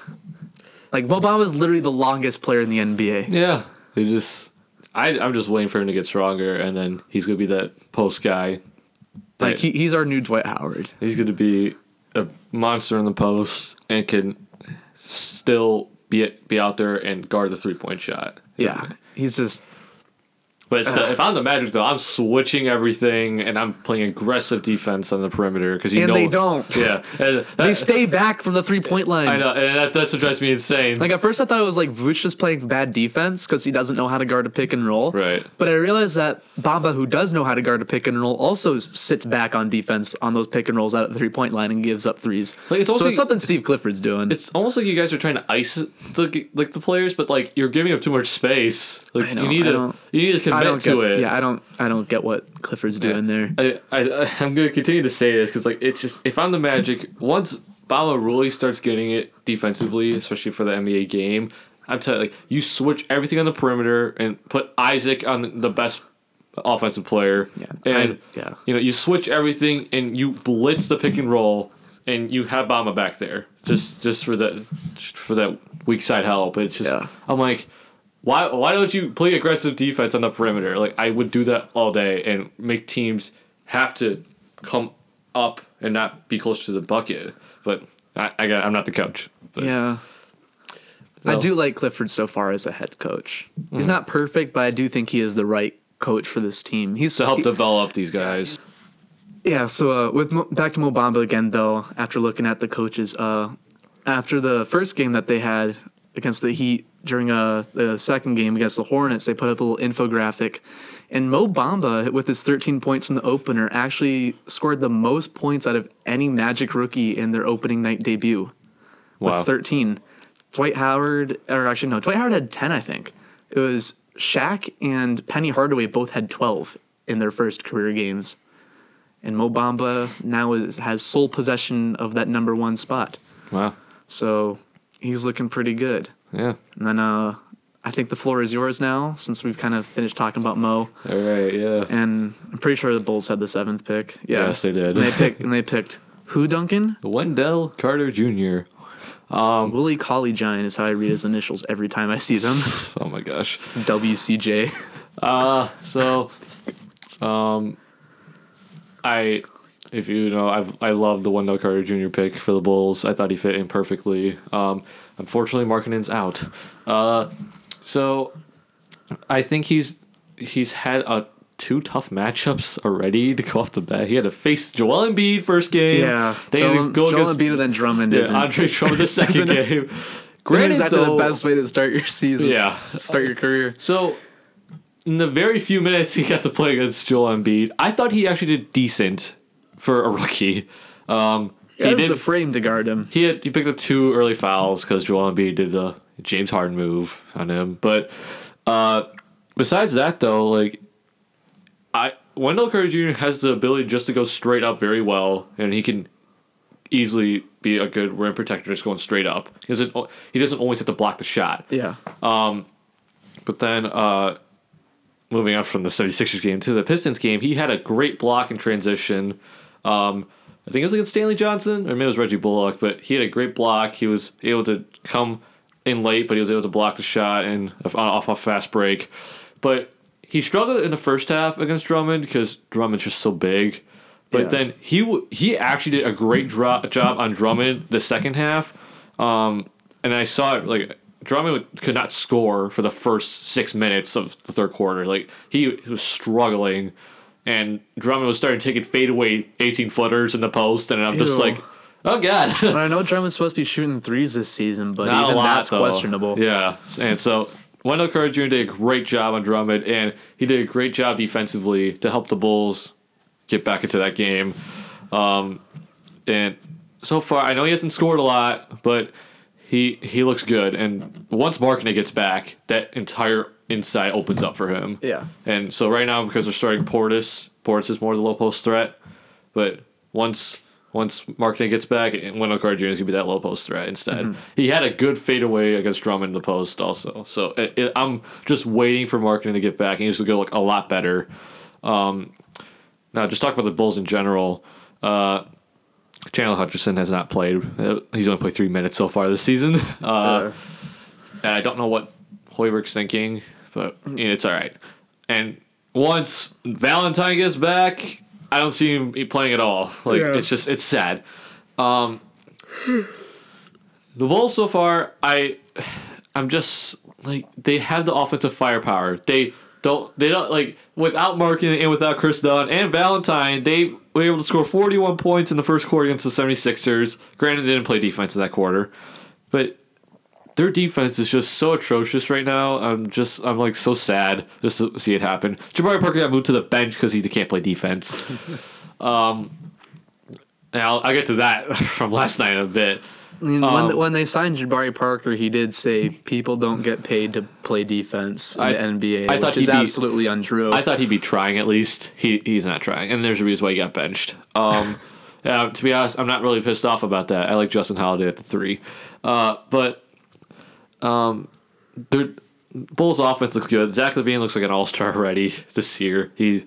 Like Mo Bamba is literally the longest player in the NBA. yeah, he just. I, I'm just waiting for him to get stronger, and then he's gonna be that post guy. Like he, he's our new Dwight Howard. He's gonna be a monster in the post and can still be be out there and guard the three point shot. Yeah. He's just But still, uh-huh. if I'm the Magic, though, I'm switching everything and I'm playing aggressive defense on the perimeter because you And know they don't. [laughs] Yeah, and They stay back from the three point line. I know, and that, that's what drives me insane. Like at first, I thought it was like Vuce just playing bad defense because he doesn't know how to guard a pick and roll. Right. But I realized that Bamba, who does know how to guard a pick and roll, also sits back on defense on those pick and rolls out at the three point line and gives up threes. Like, it's also- so it's something Steve Clifford's doing. it's almost like you guys are trying to ice the like the players, but like you're giving up too much space. Like know, you need I to don't- you need to I don't get, it. Yeah, I don't. I don't get what Clifford's doing there. I, I I'm gonna continue to say this because like it's just if I'm the Magic, once Bamba really starts getting it defensively, especially for the NBA game, I'm telling you, like you switch everything on the perimeter and put Isaac on the best offensive player, Yeah, and I- yeah. you know you switch everything and you blitz the pick and roll, and you have Bamba back there just just for that for that weak side help. It's just Yeah. I'm like. Why, why don't you play aggressive defense on the perimeter? Like I would do that all day and make teams have to come up and not be close to the bucket. But I, I got, I'm not the coach. But Yeah. I do like Clifford so far as a head coach. Mm-hmm. He's not perfect, but I do think he is the right coach for this team. He's to help he- develop these guys. Yeah, so uh, with Mo- back to Mobamba again though, after looking at the coaches, uh, after the first game that they had against the Heat during uh, the second game against the Hornets, they put up a little infographic, and Mo Bamba with his 13 points in the opener actually scored the most points out of any Magic rookie in their opening night debut with Wow. 13. Dwight Howard, or actually no, Dwight Howard had 10, I think. It was Shaq and Penny Hardaway both had 12 in their first career games. And Mo Bamba now is, has sole possession of that number one spot. Wow. So he's looking pretty good. Yeah. And then uh, I think the floor is yours now since we've kind of finished talking about Mo. All right. Yeah. And I'm pretty sure the Bulls had the seventh pick. Yeah. Yes, they did. And they picked, and they picked who, Duncan? [laughs] Wendell Carter Jr. Willie Colley Giant is how I read his initials every time I see them. [laughs] Oh my gosh. WCJ. Uh so um I if you know I've I love the Wendell Carter Jr. pick for the Bulls. I thought he fit in perfectly. Um unfortunately Markkanen's out. Uh so I think he's he's had a two tough matchups already to go off the bat. He had to face Joel Embiid first game. Yeah. They had Joel, to go Joel against Embiid and then Drummond yeah. Andre Drummond the second game. [laughs] Granted, that though, the best way to start your season. Yeah. [laughs] Start your career. So, in the very few minutes he got to play against Joel Embiid, I thought he actually did decent for a rookie. Um, He did. the frame to guard him. he had he picked up two early fouls because Joel Embiid did the James Harden move on him. But uh, besides that, though, like I Wendell Carter Jr. has the ability just to go straight up very well, and he can easily be a good rim protector just going straight up. He doesn't he doesn't always have to block the shot. Yeah. But then, uh, moving on from the 76ers game to the Pistons game, he had a great block in transition. Um, I think it was against Stanley Johnson, or maybe it was Reggie Bullock, but he had a great block. He was able to come in late, but he was able to block the shot and off a fast break. But he struggled in the first half against Drummond because Drummond's just so big. But Yeah. then he w- he actually did a great dro- job on Drummond the second half. Um, and I saw it like Drummond could not score for the first six minutes of the third quarter. Like he was struggling, and Drummond was starting taking fadeaway eighteen footers in the post, and I'm just Ew. like, oh god, [laughs] I know Drummond's supposed to be shooting threes this season, but not even a lot that's though. questionable. Yeah, and so Wendell Carter Jr. did a great job on Drummond, and he did a great job defensively to help the Bulls get back into that game. Um, and so far, I know he hasn't scored a lot, but he he looks good. And once Markkanen gets back, that entire inside opens up for him. Yeah. And so right now, because they're starting Portis, Portis is more the low post threat. But once once Markkanen gets back, and Wendell Carter Jr. is gonna be that low post threat instead. He had a good fadeaway against Drummond in the post also. So it, it, I'm just waiting for Markkanen to get back, and he's gonna look a lot better. Um, now, just talk about the Bulls in general. Uh, Chandler Hutchison has not played. Uh, He's only played three minutes so far this season. [laughs] Uh, Uh, and I don't know what Hoiberg's thinking, but it's all right. And once Valentine gets back, I don't see him playing at all. Like Yeah. it's just it's sad. Um, the Bulls so far, I I'm just like they have the offensive firepower. They don't they don't like without Markin and without Kris Dunn and Valentine, they were able to score 41 points in the first quarter against the 76ers. Granted, they didn't play defense in that quarter, but their defense is just so atrocious right now. I'm just I'm like so sad just to see it happen. Jabari Parker got moved to the bench because he can't play defense. [laughs] um, and I'll, I'll get to that [laughs] from last night in a bit. Mean, Um, when, when they signed Jabari Parker, he did say people don't get paid to play defense in I- the NBA, I thought which is be- absolutely untrue. I thought he'd be trying at least. He he's not trying, and there's a reason why he got benched. Um, [laughs] yeah, to be honest, I'm not really pissed off about that. I like Justin Holiday at the three, uh, but um, their Bulls offense looks good. Zach LaVine looks like an all star already [laughs] this year. He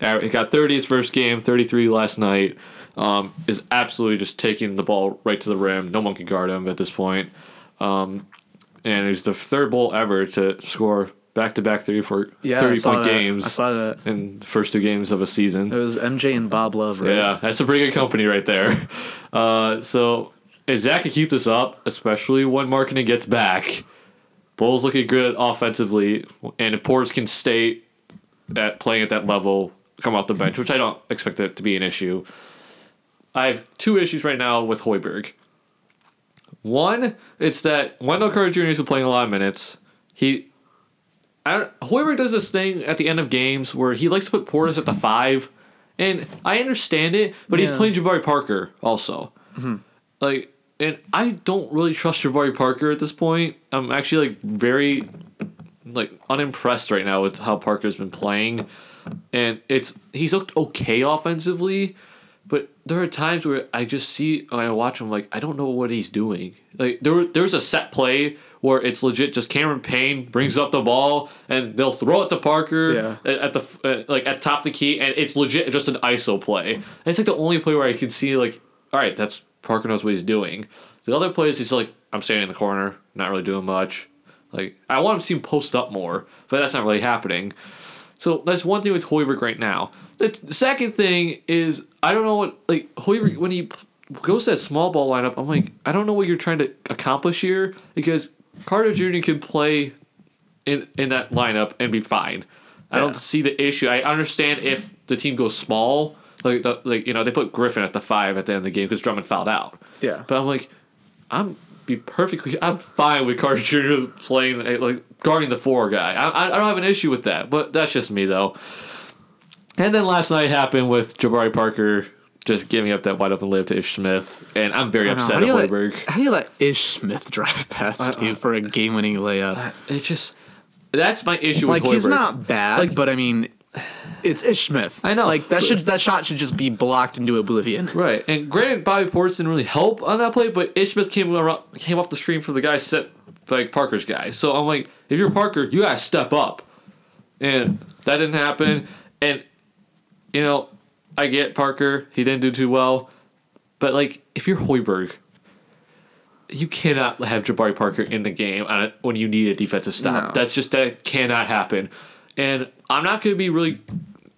he got 30 his first game, 33 last night. Um, is absolutely just taking the ball right to the rim. No one can guard him at this point. Um, and he's the third Bull ever to score back to back 30, for, yeah, 30 point that. games I saw that. in the first two games of a season. It was MJ and Bob Love, right? Yeah, that's a pretty good company right there. [laughs] Uh, so if Zach can keep this up, especially when Markkanen gets back, Bulls looking good offensively, and if Portis can stay at playing at that level, come off the bench, which I don't expect it to be an issue. I have two issues right now with Hoiberg. One, it's that Wendell Carter Jr. is playing a lot of minutes. He I don't, Hoiberg does this thing at the end of games where he likes to put Portis at the five, and I understand it, but he's playing Jabari Parker also. Mm-hmm. Like, and I don't really trust Jabari Parker at this point. I'm actually like very like unimpressed right now with how Parker's been playing, and it's he's looked okay offensively, but there are times where I just see when I watch him like I don't know what he's doing. Like there there's a set play where it's legit just Cameron Payne brings up the ball and they'll throw it to Parker Yeah. at, the uh, like at top the key and it's legit just an ISO play. And it's like the only play where I can see like all right that's Parker knows what he's doing. The other plays he's like I'm standing in the corner not really doing much. Like I want him to see him post up more, but that's not really happening. So that's one thing with Hoiberg right now. The t- second thing is I don't know what like Hoiberg when he p- goes to that small ball lineup. I'm like I don't know what you're trying to accomplish here because Carter Jr. can play in in that lineup and be fine. I Yeah. don't see the issue. I understand if the team goes small, like the, like you know they put Griffin at the five at the end of the game because Drummond fouled out. Yeah. But I'm like, I'm be perfectly. I'm fine with Carter Jr. playing uh, like guarding the four guy. I, I I don't have an issue with that. But that's just me though. And then last night happened with Jabari Parker just giving up that wide open layup to Ish Smith, and I'm very I upset at Hoiberg. how do you let Ish Smith drive past you for a game-winning layup? It just that's my issue Like with Hoiberg. he's not bad, Like- but I mean, it's Ish Smith. I know. Like that should that shot should just be blocked into oblivion. Right, and granted, Bobby Portis didn't really help on that play, but Ish Smith came around, came off the screen for the guy set like Parker's guy. So I'm like, if you're Parker, you gotta step up, and that didn't happen. And you know, I get Parker; he didn't do too well, but like, if you're Hoiberg, you cannot have Jabari Parker in the game on a, when you need a defensive stop. No. That's just that cannot happen. And I'm not going to be really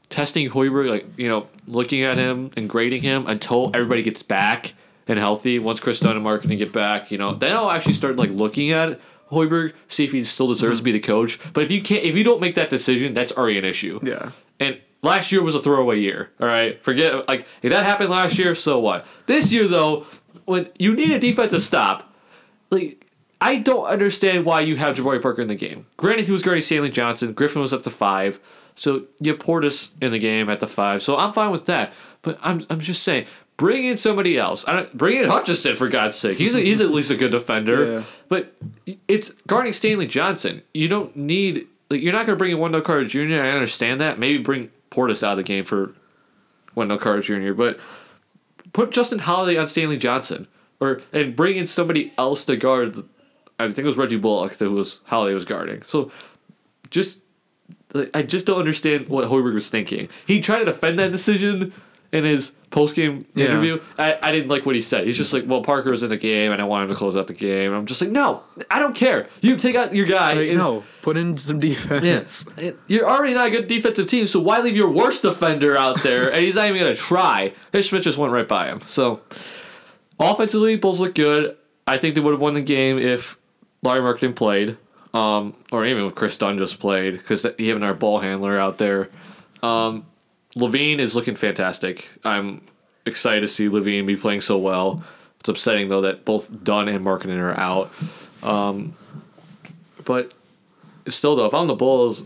testing Hoiberg, like you know, looking at him and grading him until everybody gets back and healthy. Once Kris Dunn and Markkanen get back, you know, then I'll actually start like looking at Hoiberg, see if he still deserves mm-hmm. to be the coach. But if you can't, if you don't make that decision, that's already an issue. Yeah. And last year was a throwaway year. All right, forget like if that happened last year, so what? This year though, when you need a defensive stop, like I don't understand why you have Jabari Parker in the game. Granted, he was guarding Stanley Johnson. Griffin was up to five, so you have Portis in the game at the five. So I'm fine with that. But I'm I'm just saying. Bring in somebody else. I don't, bring in Hutchison for God's sake. He's a, he's at least a good defender. Yeah. But it's guarding Stanley Johnson. You don't need like you're not going to bring in Wendell Carter Jr. I understand that. Maybe bring Portis out of the game for Wendell Carter Jr. But put Justin Holiday on Stanley Johnson, or and bring in somebody else to guard. I think it was Reggie Bullock that was Holiday was guarding. So just like, I just don't understand what Hoiberg was thinking. He tried to defend that decision in his post game Yeah. interview. I, I didn't like what he said. He's just like, well, Parker was in the game and I want him to close out the game. I'm just like, no, I don't care. You take out your guy. Like, and- no, put in some defense. yeah. You're already not a good defensive team, so why leave your worst defender out there and he's not even going to try? Ish Smith just went right by him. So, offensively, Bulls look good. I think they would have won the game if Lauri Markkanen played. um, or even with Kris Dunn just played because even our ball handler out there. Um, LaVine is looking fantastic. I'm excited to see LaVine be playing so well. It's upsetting though that both Dunn and Markkanen are out. Um, but still though, if I'm the Bulls,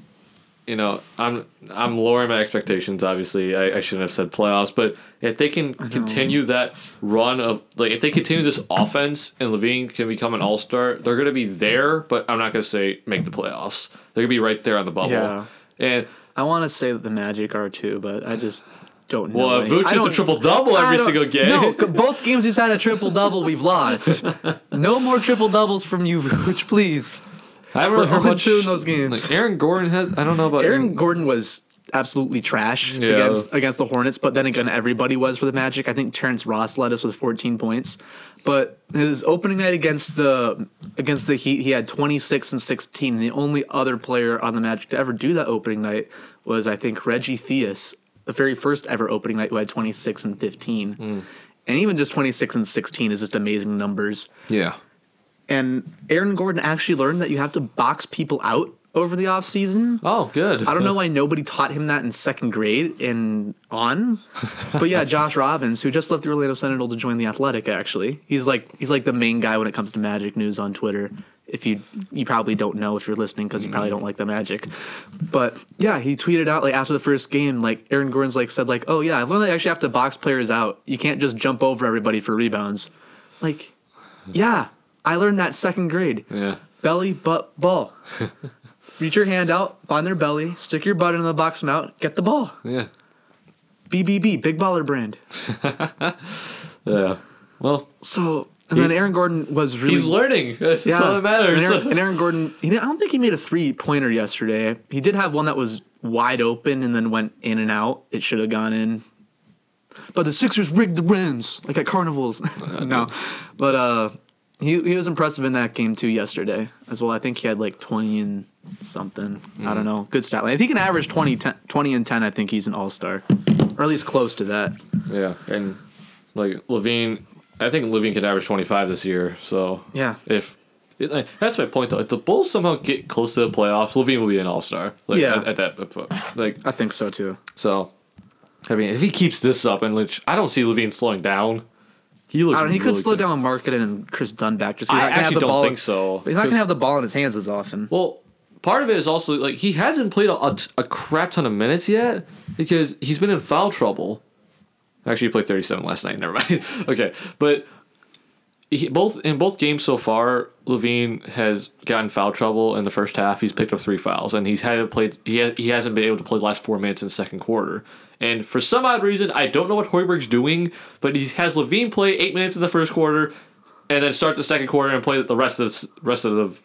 you know, I'm I'm lowering my expectations. Obviously, I, I shouldn't have said playoffs, but if they can continue that run of like if they continue this offense and LaVine can become an All Star, they're gonna be there. But I'm not gonna say make the playoffs. They're gonna be right there on the bubble. Yeah. And I want to say that the Magic are too, but I just don't know. well, Vooch is a triple double every single game. No, both games he's had a triple double. We've lost. [laughs] no more triple doubles from you, Vooch, please. I We're heard much in those games. Like Aaron Gordon has. I don't know about Aaron Gordon was absolutely trash Yeah. against against the Hornets, but then again, everybody was for the Magic. I think Terrence Ross led us with 14 points, but his opening night against the against the Heat, he had 26 and 16. The only other player on the Magic to ever do that opening night was I think Reggie Theus, the very first ever opening night, who had 26 and 15. Hmm. And even just 26 and 16 is just amazing numbers. Yeah. And Aaron Gordon actually learned that you have to box people out over the offseason. Oh, good. I don't know why [laughs] nobody taught him that in second grade and on. But yeah, [laughs] Josh Robbins, who just left the Orlando Sentinel to join the Athletic, actually. He's like he's like the main guy when it comes to Magic news on Twitter. If you you probably don't know if you're listening because you probably don't like the Magic. But yeah, he tweeted out like after the first game, like Aaron Gordon's like said like, "Oh yeah, I've learned that you actually have to box players out. You can't just jump over everybody for rebounds." Like, yeah, I learned that second grade Yeah. belly butt ball. [laughs] Reach your hand out, find their belly, stick your butt in the box mount, get the ball. Yeah. BBB, big baller brand. [laughs] Yeah. Well, So, and then Aaron Gordon was really. he's learning. [laughs] That's all that matters. And Aaron, and Aaron Gordon, he I don't think he made a three pointer yesterday. He did have one that was wide open and then went in and out. It should have gone in. But the Sixers rigged the rims like at carnivals. no, but uh, he he was impressive in that game too yesterday as well. I think he had like twenty and something. I don't mm. know. Good stat line. If he can average 20, 10, 20 and ten, I think he's an all star, or at least close to that. yeah. And like LaVine, I think LaVine could average 25 this year. So Yeah. if it, like, that's my point though, if the Bulls somehow get close to the playoffs, LaVine will be an All Star. Like, Yeah. At, at that, like I think so too. so. I mean, if he keeps this up, and which I don't see LaVine slowing down. He looks. I don't. He could slow good. down Markkanen and Kris Dunn back. Just 'cause I he's have actually the don't ball. think so. He's not gonna have the ball in his hands as often. Well, part of it is also like he hasn't played a, a, a crap ton of minutes yet because he's been in foul trouble. Actually, he played 37 last night. [laughs] Never mind. okay, but he, both in both games so far, LaVine has gotten foul trouble in the first half. He's picked up three fouls, and he's had to play. He ha, he hasn't been able to play the last four minutes in the second quarter. And for some odd reason, I don't know what Hoiberg's doing, but he has LaVine play eight minutes in the first quarter, and then start the second quarter and play the rest of the rest of the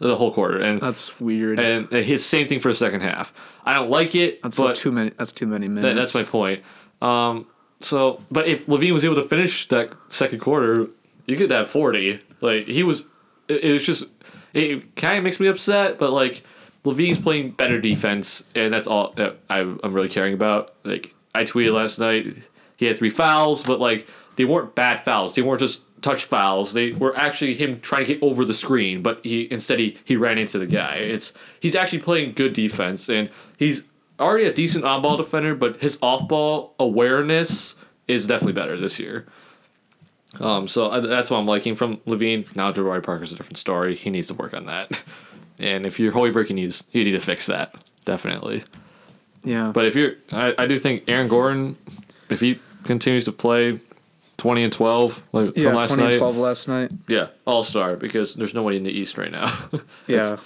the whole quarter. And That's weird. and it hits same thing for the second half. I don't like it, that's too many. That's too many that, minutes. that's my point. Um, so, but if LaVine was able to finish that second quarter, you could have forty. Like he was, it, it was just it kind of makes me upset, but like LaVine's playing better defense, and that's all that I'm really caring about. Like I tweeted last night, he had three fouls, but like they weren't bad fouls. They weren't just touch fouls. They were actually him trying to get over the screen, but he instead he, he ran into the guy. It's he's actually playing good defense, and he's already a decent on ball defender, but his off ball awareness is definitely better this year. Um, so I, that's what I'm liking from LaVine. Now Jabari Parker's a different story. He needs to work on that. [laughs] And if you're Hoiberg, you need you need to fix that definitely. yeah. But if you're, I, I do think Aaron Gordon, if he continues to play twenty and twelve like yeah, from last 20 and night, 12 last night. yeah, all star because there's nobody in the East right now. [laughs] Yeah.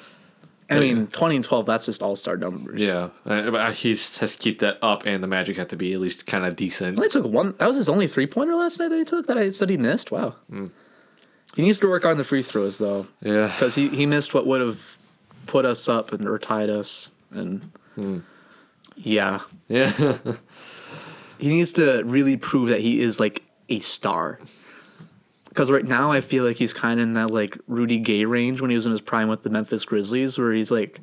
I mean, 20 and 12, that's just all star numbers. yeah, but he has to keep that up, and the Magic have to be at least kind of decent. He only took one. That was his only three pointer last night that he took that I said he missed. Wow. Hmm. He needs to work on the free throws, though, Yeah, because he, he missed what would have put us up and or tied us. And Hmm. yeah, yeah, [laughs] he needs to really prove that he is like a star. Because right now I feel like he's kind of in that like Rudy Gay range when he was in his prime with the Memphis Grizzlies, where he's like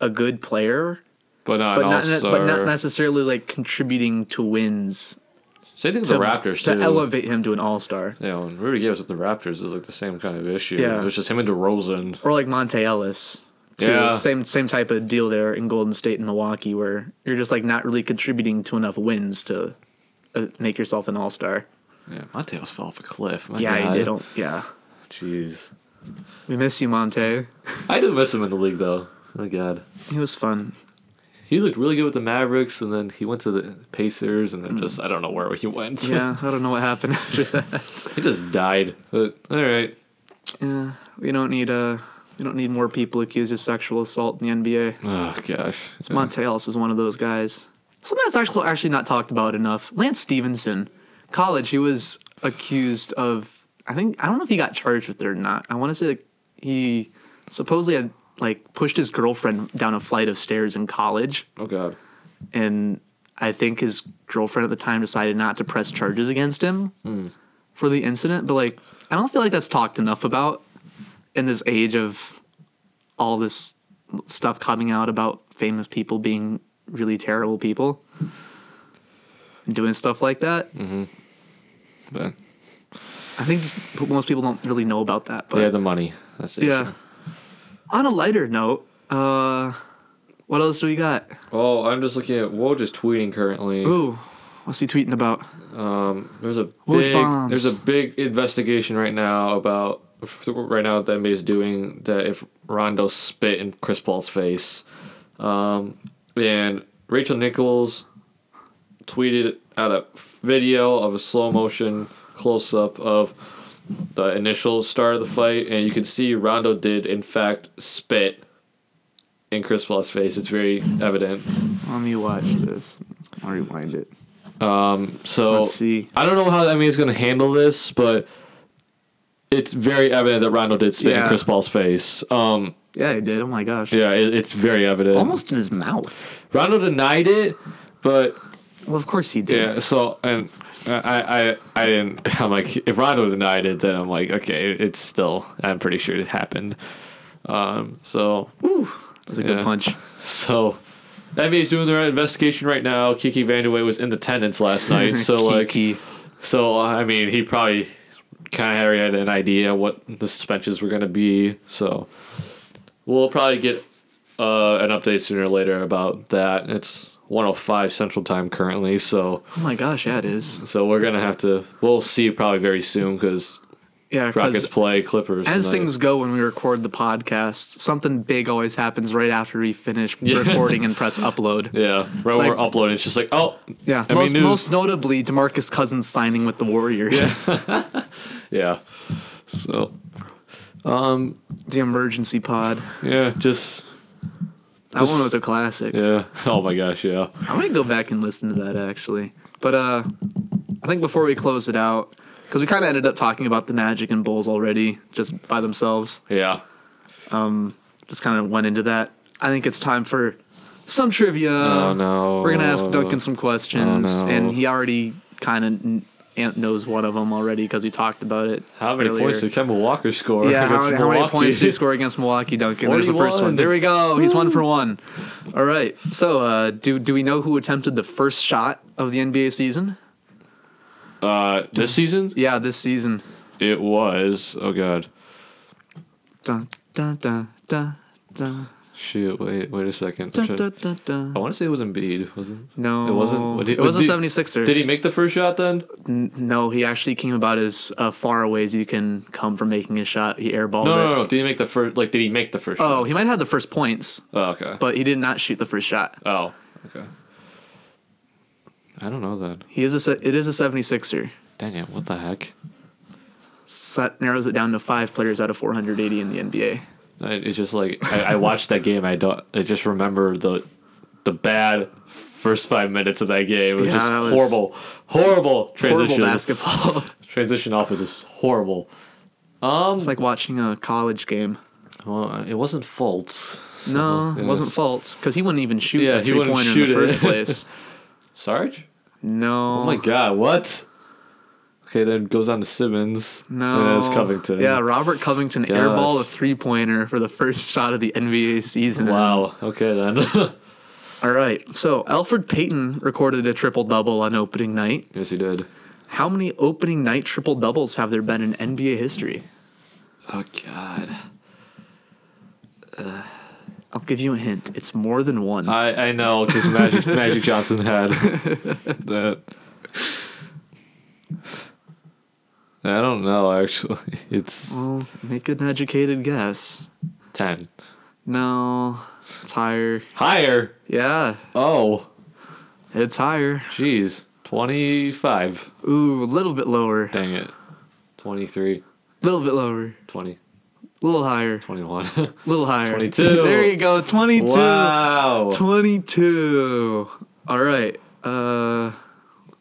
a good player, but not but not but not necessarily like contributing to wins Same thing with to, the Raptors to too. elevate him to an all star. Yeah, when Rudy gave us with the Raptors, it was like the same kind of issue. Yeah. It was just him and DeRozan. Or like Monta Ellis. Too. Yeah. Same same type of deal there in Golden State and Milwaukee, where you're just like not really contributing to enough wins to uh, make yourself an all star. Yeah, Monta's fell off a cliff. My Yeah, God. he did. not Yeah, Jeez. we miss you, Monta. [laughs] I do miss him in the league though. My God. He was fun. He looked really good with the Mavericks, and then he went to the Pacers, and then just I don't know where he went. Yeah, [laughs] I don't know what happened after that. [laughs] he just died. But all right. Yeah, we don't need uh we don't need more people accused of sexual assault in the NBA. Oh gosh. Monta Ellis is one of those guys. Something that's actually actually not talked about enough. Lance Stephenson, college, he was accused of. I think I don't know if he got charged with it or not. I want to say like, he supposedly had like pushed his girlfriend down a flight of stairs in college, Oh god. and I think his girlfriend at the time decided not to press charges against him hmm. for the incident. But like, I don't feel like that's talked enough about in this age of all this stuff coming out about famous people being really terrible people doing stuff like that. But I think just, most people don't really know about that. But they have the money. That's the yeah. issue. On a lighter note, uh, what else do we got? Oh, I'm just looking at Woj is tweeting currently. Ooh, what's he tweeting about? Um, there's a Woj big bombs. there's a big investigation right now about right now that the NBA is doing that if Rondo spit in Chris Paul's face, um, and Rachel Nichols tweeted out a video of a slow motion close up of the initial start of the fight, and you can see Rondo did in fact spit in Chris Paul's face. It's very evident. Let me watch this. I'll rewind it. Um, So Let's see. I don't know how I mean it's going to handle this, but it's very evident that Rondo did spit in Yeah. Chris Paul's face. Um, Yeah, he did. Oh my gosh. yeah, it, it's very evident. Almost in his mouth. Rondo denied it, but Well, of course he did. yeah. So and I I I didn't. [laughs] I'm like if Rondo denied it, then I'm like okay, it's still. I'm pretty sure it happened. Um. So That's a good Yeah. punch. so. The NBA is doing their investigation right now. Kiki Vandeweghe was in attendance last night, [laughs] so like Kiki. So I mean, he probably kind of had an idea what the suspensions were going to be. So we'll probably get uh, an update sooner or later about that. It's 105 Central Time currently, so Oh my gosh, yeah, it is. so we're gonna have to. We'll see probably very soon because Yeah, Rockets play Clippers. as tonight. things go when we record the podcast, something big always happens right after we finish [laughs] recording and press upload. yeah, right when like- we're uploading, it's just like oh Yeah, most, most notably, Demarcus Cousins signing with the Warriors. Yes. yeah. [laughs] So um, the emergency pod. yeah, just That Just- one was a classic. yeah. [laughs] Oh my gosh, yeah. I might go back and listen to that actually. But uh, I think before we close it out, because we kind of ended up talking about the Magic and Bulls already, just by themselves. Yeah. Um just kind of went into that. I think it's time for some trivia. Oh no. We're gonna ask Duncan some questions, Oh, no. and he already kind of knows one of them already because we talked about it. How many earlier. points did Kemba Walker score? Yeah, how, how many points did he score against Milwaukee, Duncan? There's the first one. There we go. He's one for one. All right. So, uh, do do we know who attempted the first shot of the NBA season? Uh, this season Yeah, this season. it was. Oh god. Dun, dun, dun, dun, dun, Shoot. Wait. Wait a second. dun, dun, dun. I want to say it was Embiid. Was it? No, It wasn't- it was a did- 76er. Did he make the first shot then? N- No, he actually came about as uh, far away as you can come from making a shot. He airballed No, it. no, no, no. Did he make the first? Like, did he make the first? Oh, shot? he might have the first points, Oh, okay. but he did not shoot the first shot. Oh, okay. I don't know that. He is a it is a 76er. Dang it! What the heck? So that narrows it down to five players out of 480 in the NBA. It's just like I, I watched that game. I don't. I just remember the the bad first five minutes of that game. It was Yeah, just was- horrible, horrible transition. Horrible basketball. [laughs] Transition offense is just horrible. Um, it's like watching a college game. well, it wasn't Fultz. so No, it was- wasn't Fultz because he wouldn't even shoot Yeah, the he three wouldn't pointer in shoot the it. first place. [laughs] Sarge. No. Oh my God! What? Okay, then it goes on to Simmons. No. and then it's Covington. Yeah, Robert Covington Gosh. airball a three pointer for the first shot of the NBA season. Wow. Okay then. [laughs] All right. So Elfrid Payton recorded a triple double on opening night. yes, he did. How many opening night triple doubles have there been in NBA history? Oh God. Uh, I'll give you a hint. It's more than one. I I know because Magic Magic Johnson had [laughs] that. I don't know actually. [laughs] It's well, make an educated guess. ten No, it's higher. higher. Yeah, Oh, it's higher. jeez, twenty five. Ooh, a little bit lower. Dang it, 23, A little bit lower. 20, A little higher. 21. A [laughs] little higher. 22. [laughs] There you go. 22. wow. 22. All right. Uh,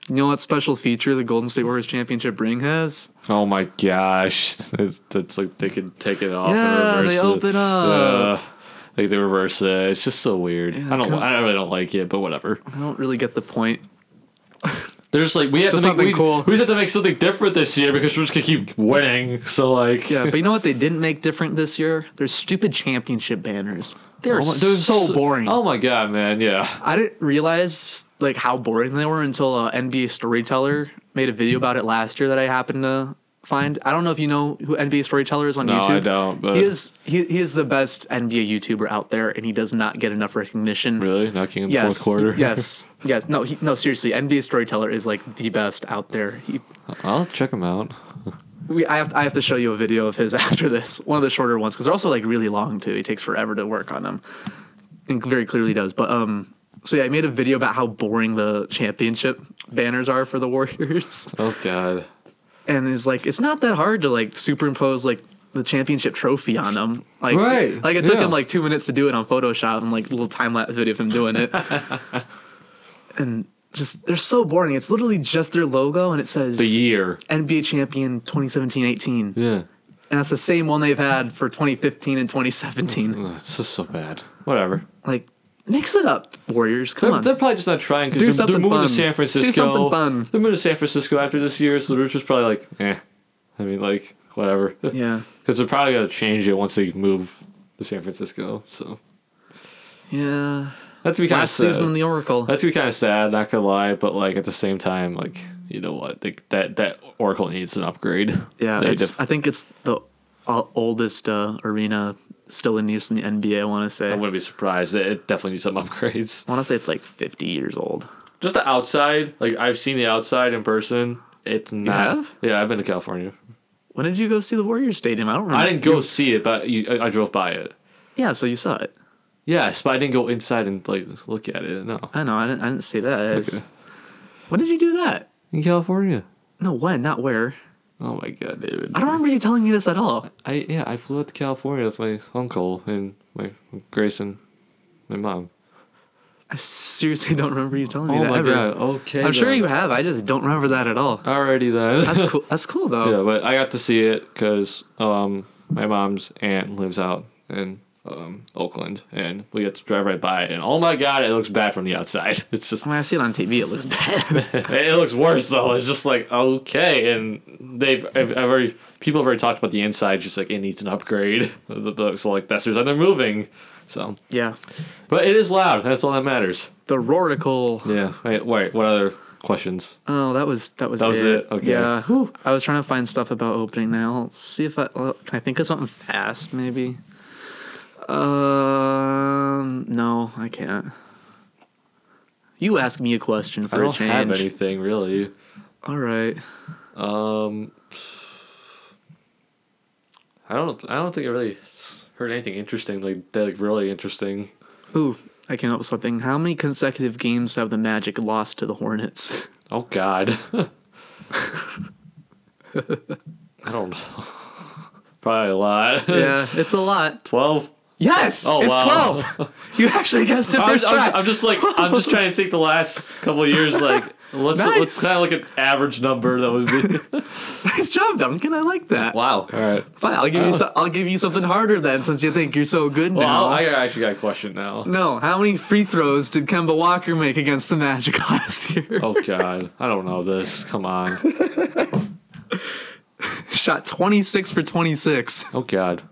you know what special feature the Golden State Warriors championship ring has? Oh my gosh, it's, it's like they could take it off Yeah, and reverse they it. open up. Yeah. like they reverse it. It's just so weird. I don't. I really don't like it, but whatever. I don't really get the point. They're like we have to make something we, cool. we have to make something different this year because we're just gonna keep winning. So like, Yeah, but you know what [laughs] they didn't make different this year? There's stupid championship banners. They're Oh my- so, so boring. Oh my god, man. Yeah. I didn't realize like how boring they were until a NBA storyteller made a video about it last year that I happened to find. I don't know if you know who NBA storyteller is on No, YouTube. I don't, but- he is he, he is the best NBA YouTuber out there, and he does not get enough recognition. Really, in the Yes. fourth quarter. [laughs] Yes. Yes. No. He, no. Seriously, NBA storyteller is like the best out there. He. I'll check him out. [laughs] We, I have I have to show you a video of his [laughs] after this. One of the shorter ones because they're also like really long too. He takes forever to work on them, and very clearly does. But um, so yeah, I made a video about how boring the championship banners are for the [laughs] Warriors, Oh god. and it's like it's not that hard to like superimpose like the championship trophy on them. Like Right, like it took yeah. him like two minutes to do it on Photoshop and like a little time lapse video of him doing it, [laughs] and just they're so boring. It's literally just their logo and it says The year. NBA champion 2017-18. Yeah. And that's the same one they've had for 2015 and 2017. [laughs] Ugh, It's just so bad. Whatever. Like, mix it up, Warriors. Come They're, on. they're probably just not trying because they're, they're moving fun. to San Do Francisco. something fun. They're moving to San Francisco after this year, so they're just probably like, eh. I mean, like, whatever. [laughs] yeah. Because they're probably gonna change it once they move to San Francisco. So Yeah. that's be kind of sad. season in the Oracle. That's be kind of sad, not gonna lie. But like at the same time, like you know what, like that that Oracle needs an upgrade. yeah. It's, def- I think it's the oldest uh, arena still in use in the NBA, I want to say. I wouldn't be surprised. It, it definitely needs some [laughs] upgrades. I want to say it's like 50 years old. Just the outside, like I've seen the outside in person. It's not. have? Yeah, I've been to California. When did you go see the Warriors Stadium? I don't remember. I didn't go see it, but you, I, I drove by it. Yeah, so you saw it. Yes, but I didn't go inside and like look at it. No, I know. I didn't, I didn't see that. Okay. When did you do that? in California. No, when? Not where. Oh my god, David. I don't remember you telling me this at all. I yeah, I flew out to California with my uncle and my Grace and my mom. I seriously don't remember you telling me Oh that my ever. god. Okay. I'm sure you have. I just don't remember that at all. Alrighty then. That's cool. [laughs] That's cool though. yeah, but I got to see it because um, my mom's aunt lives out in um, Oakland, and we get to drive right by it. And oh my god, it looks bad from the outside. [laughs] It's just When I see it on TV, it looks bad. [laughs] [laughs] it looks worse though. It's just like okay, and they've I've, I've already people have already talked about the inside. Just like it needs an upgrade. The- So like that's the reason they're moving. So, yeah. but it is loud. That's all that matters. The Roaracle. Yeah. Wait. Wait. What other questions? Oh, that was that was That was it? Okay. Yeah. Whew. I was trying to find stuff about opening now. Let's see if I can I think of something fast maybe. Um, no, I can't. You ask me a question for I a don't change. have anything really. All right. Um, I don't. I don't think I really heard anything interesting. Like that, like really interesting. Ooh, I came up with something. How many consecutive games have the Magic lost to the Hornets? [laughs] Oh God. [laughs] I don't know. [laughs] Probably a lot. yeah, it's a lot. Twelve. Yes, Oh, it's wow. twelve. [laughs] You actually guessed it I'm, first I'm- try. I'm just like I'm just trying to think the last couple of years. Like let's Nice. let's kind of look at average number that would be. [laughs] nice job, Duncan. I like that. wow. All right. Fine, I'll give you. Uh. So, I'll give you something harder then, since you think you're so good Well, now. I'll, I actually got a question now. no, how many free throws did Kemba Walker make against the Magic [laughs] last year? Oh God, I don't know this. Come on. Shot 26 for 26. Oh God,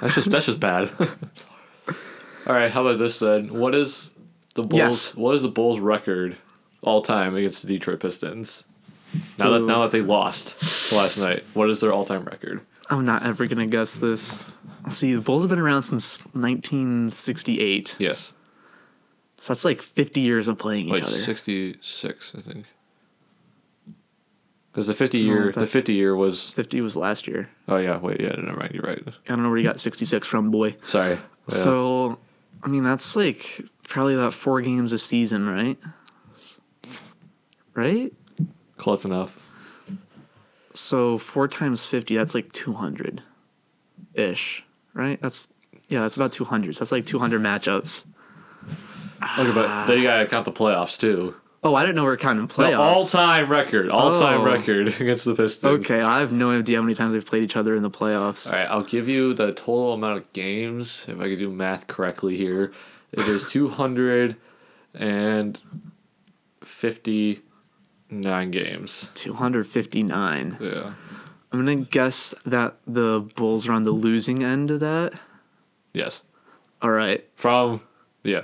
that's just that's just bad. [laughs] All right, how about this then? What is the Bulls? Yes. What is the Bulls' record all time against the Detroit Pistons? Now that now that they lost last night, what is their all time record? I'm not ever gonna guess this. See, the Bulls have been around since 1968. Yes. So that's like 50 years of playing each other. 66, I think. Because the 50 year, the that's- 50 year was. 50 was last year. Oh yeah, wait, yeah, never mind. You're right. I don't know where you got 66 from, boy. Sorry. Yeah. So, I mean, that's like probably about four games a season, right? Right? close enough. So four times 50, that's like 200 ish, right? That's, yeah, that's about 200. So that's like 200 matchups. Okay, but then you gotta count the playoffs too. Oh, I didn't know we are counting playoffs. The all-time record, all-time Oh. record [laughs] against the Pistons. Okay, I have no idea how many times they've played each other in the playoffs. All right, I'll give you the total amount of games if I could do math correctly here. It is [laughs] two hundred and fifty-nine games. 259. Yeah. I'm going to guess that the Bulls are on the losing end of that. Yes. All right. From yeah,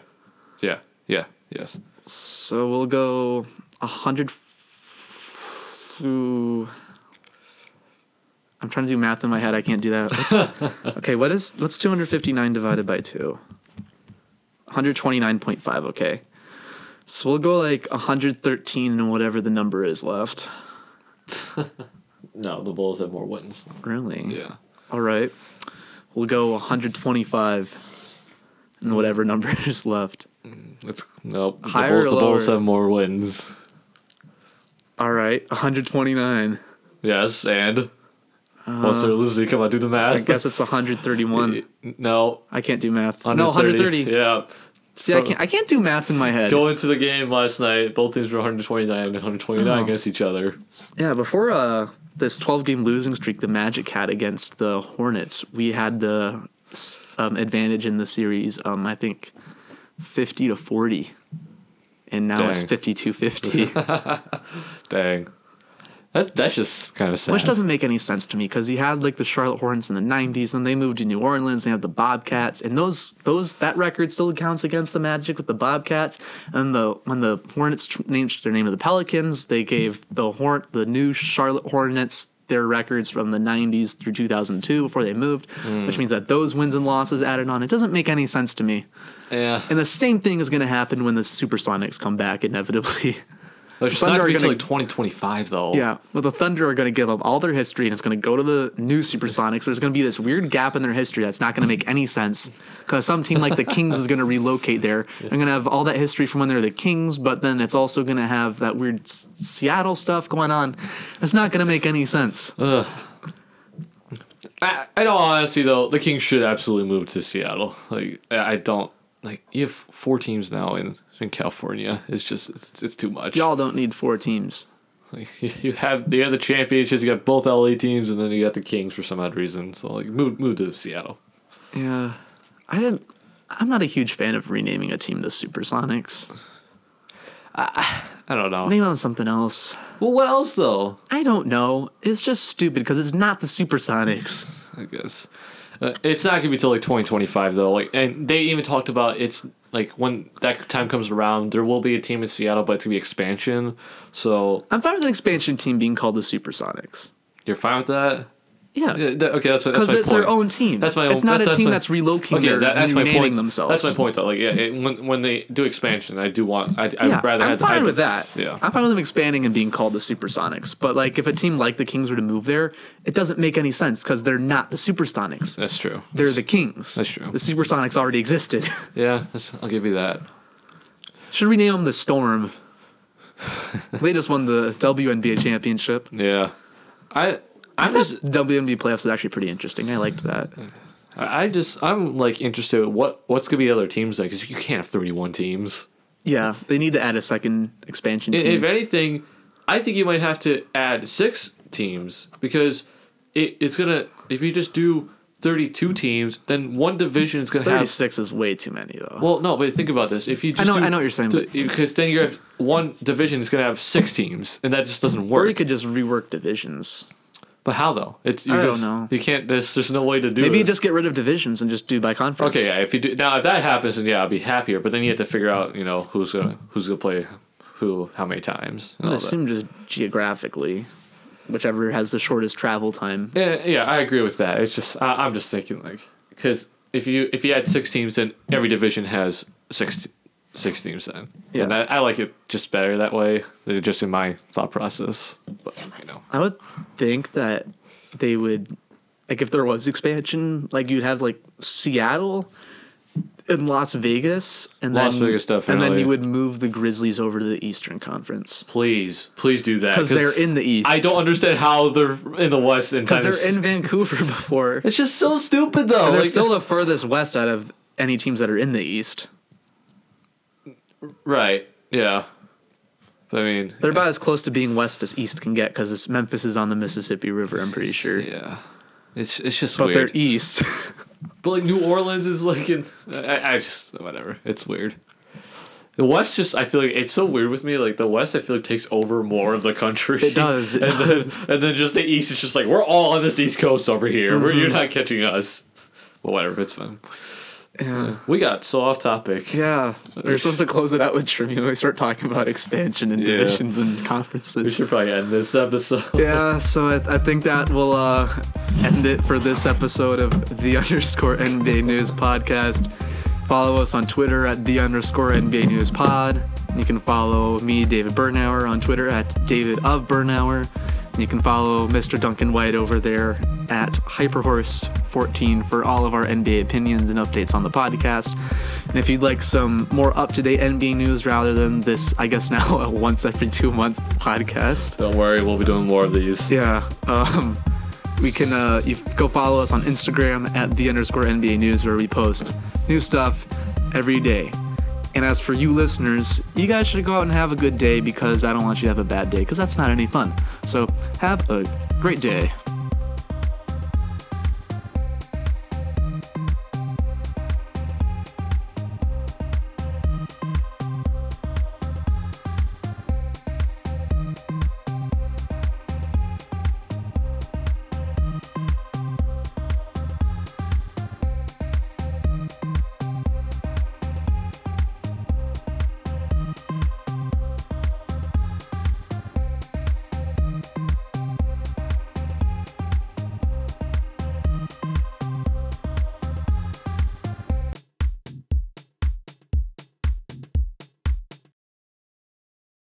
yeah, yeah, yes. So we'll go 100. f- Ooh. I'm trying to do math in my head. I can't do that. [laughs] Okay, what is what's 259 divided by 2? 129.5, okay. So we'll go like 113 and whatever the number is left. [laughs] No, the Bulls have more wins. Really? Yeah. All right. We'll go 125 and whatever [laughs] number is left. Mm, it's nope. The, Higher or the Bulls have more wins. All right, 129. Yes, and what's their losing? Come on, do the math. I guess it's 131. [laughs] no. I can't do math. No, 130. Yeah. See, I can't. I can't do math in my head. Going to the game last night, both teams were 129 and 129 Oh. Uh-huh. against each other. Yeah, before uh this 12 game losing streak the Magic had against the Hornets, we had the um, advantage in the series. Um, I think 50 to 40, and now it's Dang. 52 50. [laughs] Dang. That that's just kind of sad. Which doesn't make any sense to me because you had like the Charlotte Hornets in the '90s, then they moved to New Orleans. They have the Bobcats, and those those that record still counts against the Magic with the Bobcats. And the when the Hornets changed their name to the Pelicans, they gave the Horn the new Charlotte Hornets their records from the '90s through 2002 before they moved, hmm. which means that those wins and losses added on. It doesn't make any sense to me. yeah. And the same thing is going to happen when the Supersonics come back inevitably. [laughs] It's Thunder not are going to be gonna- like 2025 though. Yeah, but the Thunder are going to give up all their history and it's going to go to the new Supersonics. There's going to be this weird gap in their history that's not going to make any sense because some team like the Kings is going to relocate there. They're going to have all that history from when they're the Kings, but then it's also going to have that weird S- Seattle stuff going on. It's not going to make any sense. Ugh. I, I don't honestly though. The Kings should absolutely move to Seattle. Like I I don't like. You have four teams now in in California. It's just it's, it's too much. Y'all don't need four teams. Like, [laughs] you have you have the championships. You got both LA teams, and then you got the Kings for some odd reason. So like move move to Seattle. Yeah, I didn't. I'm not a huge fan of renaming a team the Supersonics. [sighs] I don't know. Name them something else. Well, what else though? I don't know. It's just stupid because it's not the Supersonics. [sighs] I guess uh, it's not gonna be till like 2025 though. Like, and they even talked about it's like when that time comes around, there will be a team in Seattle, but it's gonna be expansion. So I'm fine with an expansion team being called the Supersonics. you're fine with that? Yeah, okay, that's that's because it's point. their own team. That's my. Own, it's not that- a that's team my- that's relocating Okay, that, that's my renaming point. themselves. That's my point though. Like, yeah, it, when when they do expansion, I do want. I I'd Yeah, rather I'm have. fine I'd- with that. Yeah. I'm fine with them expanding and being called the Supersonics. But like, if a team like the Kings were to move there, it doesn't make any sense because they're not the Supersonics. That's true. They're the Kings. That's true. The Supersonics already existed. [laughs] Yeah, that's, I'll give you that. Should we name them the Storm. they just won the WNBA championship. Yeah, I I'm just WNBA playoffs is actually pretty interesting. I liked that. I I just I'm like interested. in What what's gonna be the other teams like? Because you can't have 31 teams. Yeah, they need to add a second expansion I- team. If anything, I think you might have to add six teams because it, it's gonna. If you just do 32 teams, then one division is gonna have. 36 is way too many though. Well, no, but think about this. If you just know- do, I know what you're saying, but- because then you have one division is gonna have six teams, and that just doesn't work. or you could just rework divisions. But how though? It's you I don't know. You can't. There's there's no way to do Maybe it. you just get rid of divisions and just do by conference. Okay, yeah. If you do now, if that happens, then yeah, I'll be happier. But then you have to figure out, you know, who's gonna who's gonna play who, how many times. I would that. assume just geographically, whichever has the shortest travel time. Yeah, yeah, I agree with that. It's just I, I'm just thinking like because if you if you had six teams, then every division has six six teams. Then Yeah. and that, I like it just better that way. Just in my thought process, but you know, I would think that they would, like, if there was expansion, like you'd have like Seattle and Las Vegas, and Las then Vegas, and then you would move the Grizzlies over to the Eastern Conference please please do that because they're in the East. I don't understand how they're in the West because they're in Vancouver [laughs] before. It's just so stupid though. They're still [laughs] the furthest west out of any teams that are in the East. Right. Yeah. But I mean, They're about as close to being west as East can get because Memphis is on the Mississippi River. I'm pretty sure, yeah. It's it's just but weird. they're East. [laughs] But like New Orleans is like in I, I just whatever. It's weird. The West just I feel like it's so weird with me. Like the West I feel like takes over more of the country. It does, it [laughs] and does. then and then just the East is just like we're all on this East Coast over here. Where Mm-hmm. you're not catching us. Well whatever, it's fine. Yeah. We got so off topic. Yeah, we're supposed to close it out with trivia. We start talking about expansion and Yeah. divisions and conferences. We should probably end this episode. [laughs] Yeah, so I, I think that will uh, end it for this episode of the [laughs] underscore NBA News podcast. Follow us on Twitter at the underscore NBA News pod. You can follow me, David Bernauer, on Twitter at David of Bernauer. You can follow Mr. Duncan White over there at Hyperhorse14 for all of our NBA opinions and updates on the podcast. And if you'd like some more up to date NBA news rather than this, I guess [laughs] now a once every two months podcast, Don't worry, we'll be doing more of these. yeah. Um, we can uh, you go follow us on Instagram at the underscore NBA News where we post new stuff every day. And as for you listeners, you guys should go out and have a good day because I don't want you to have a bad day because that's not any fun. So have a great day.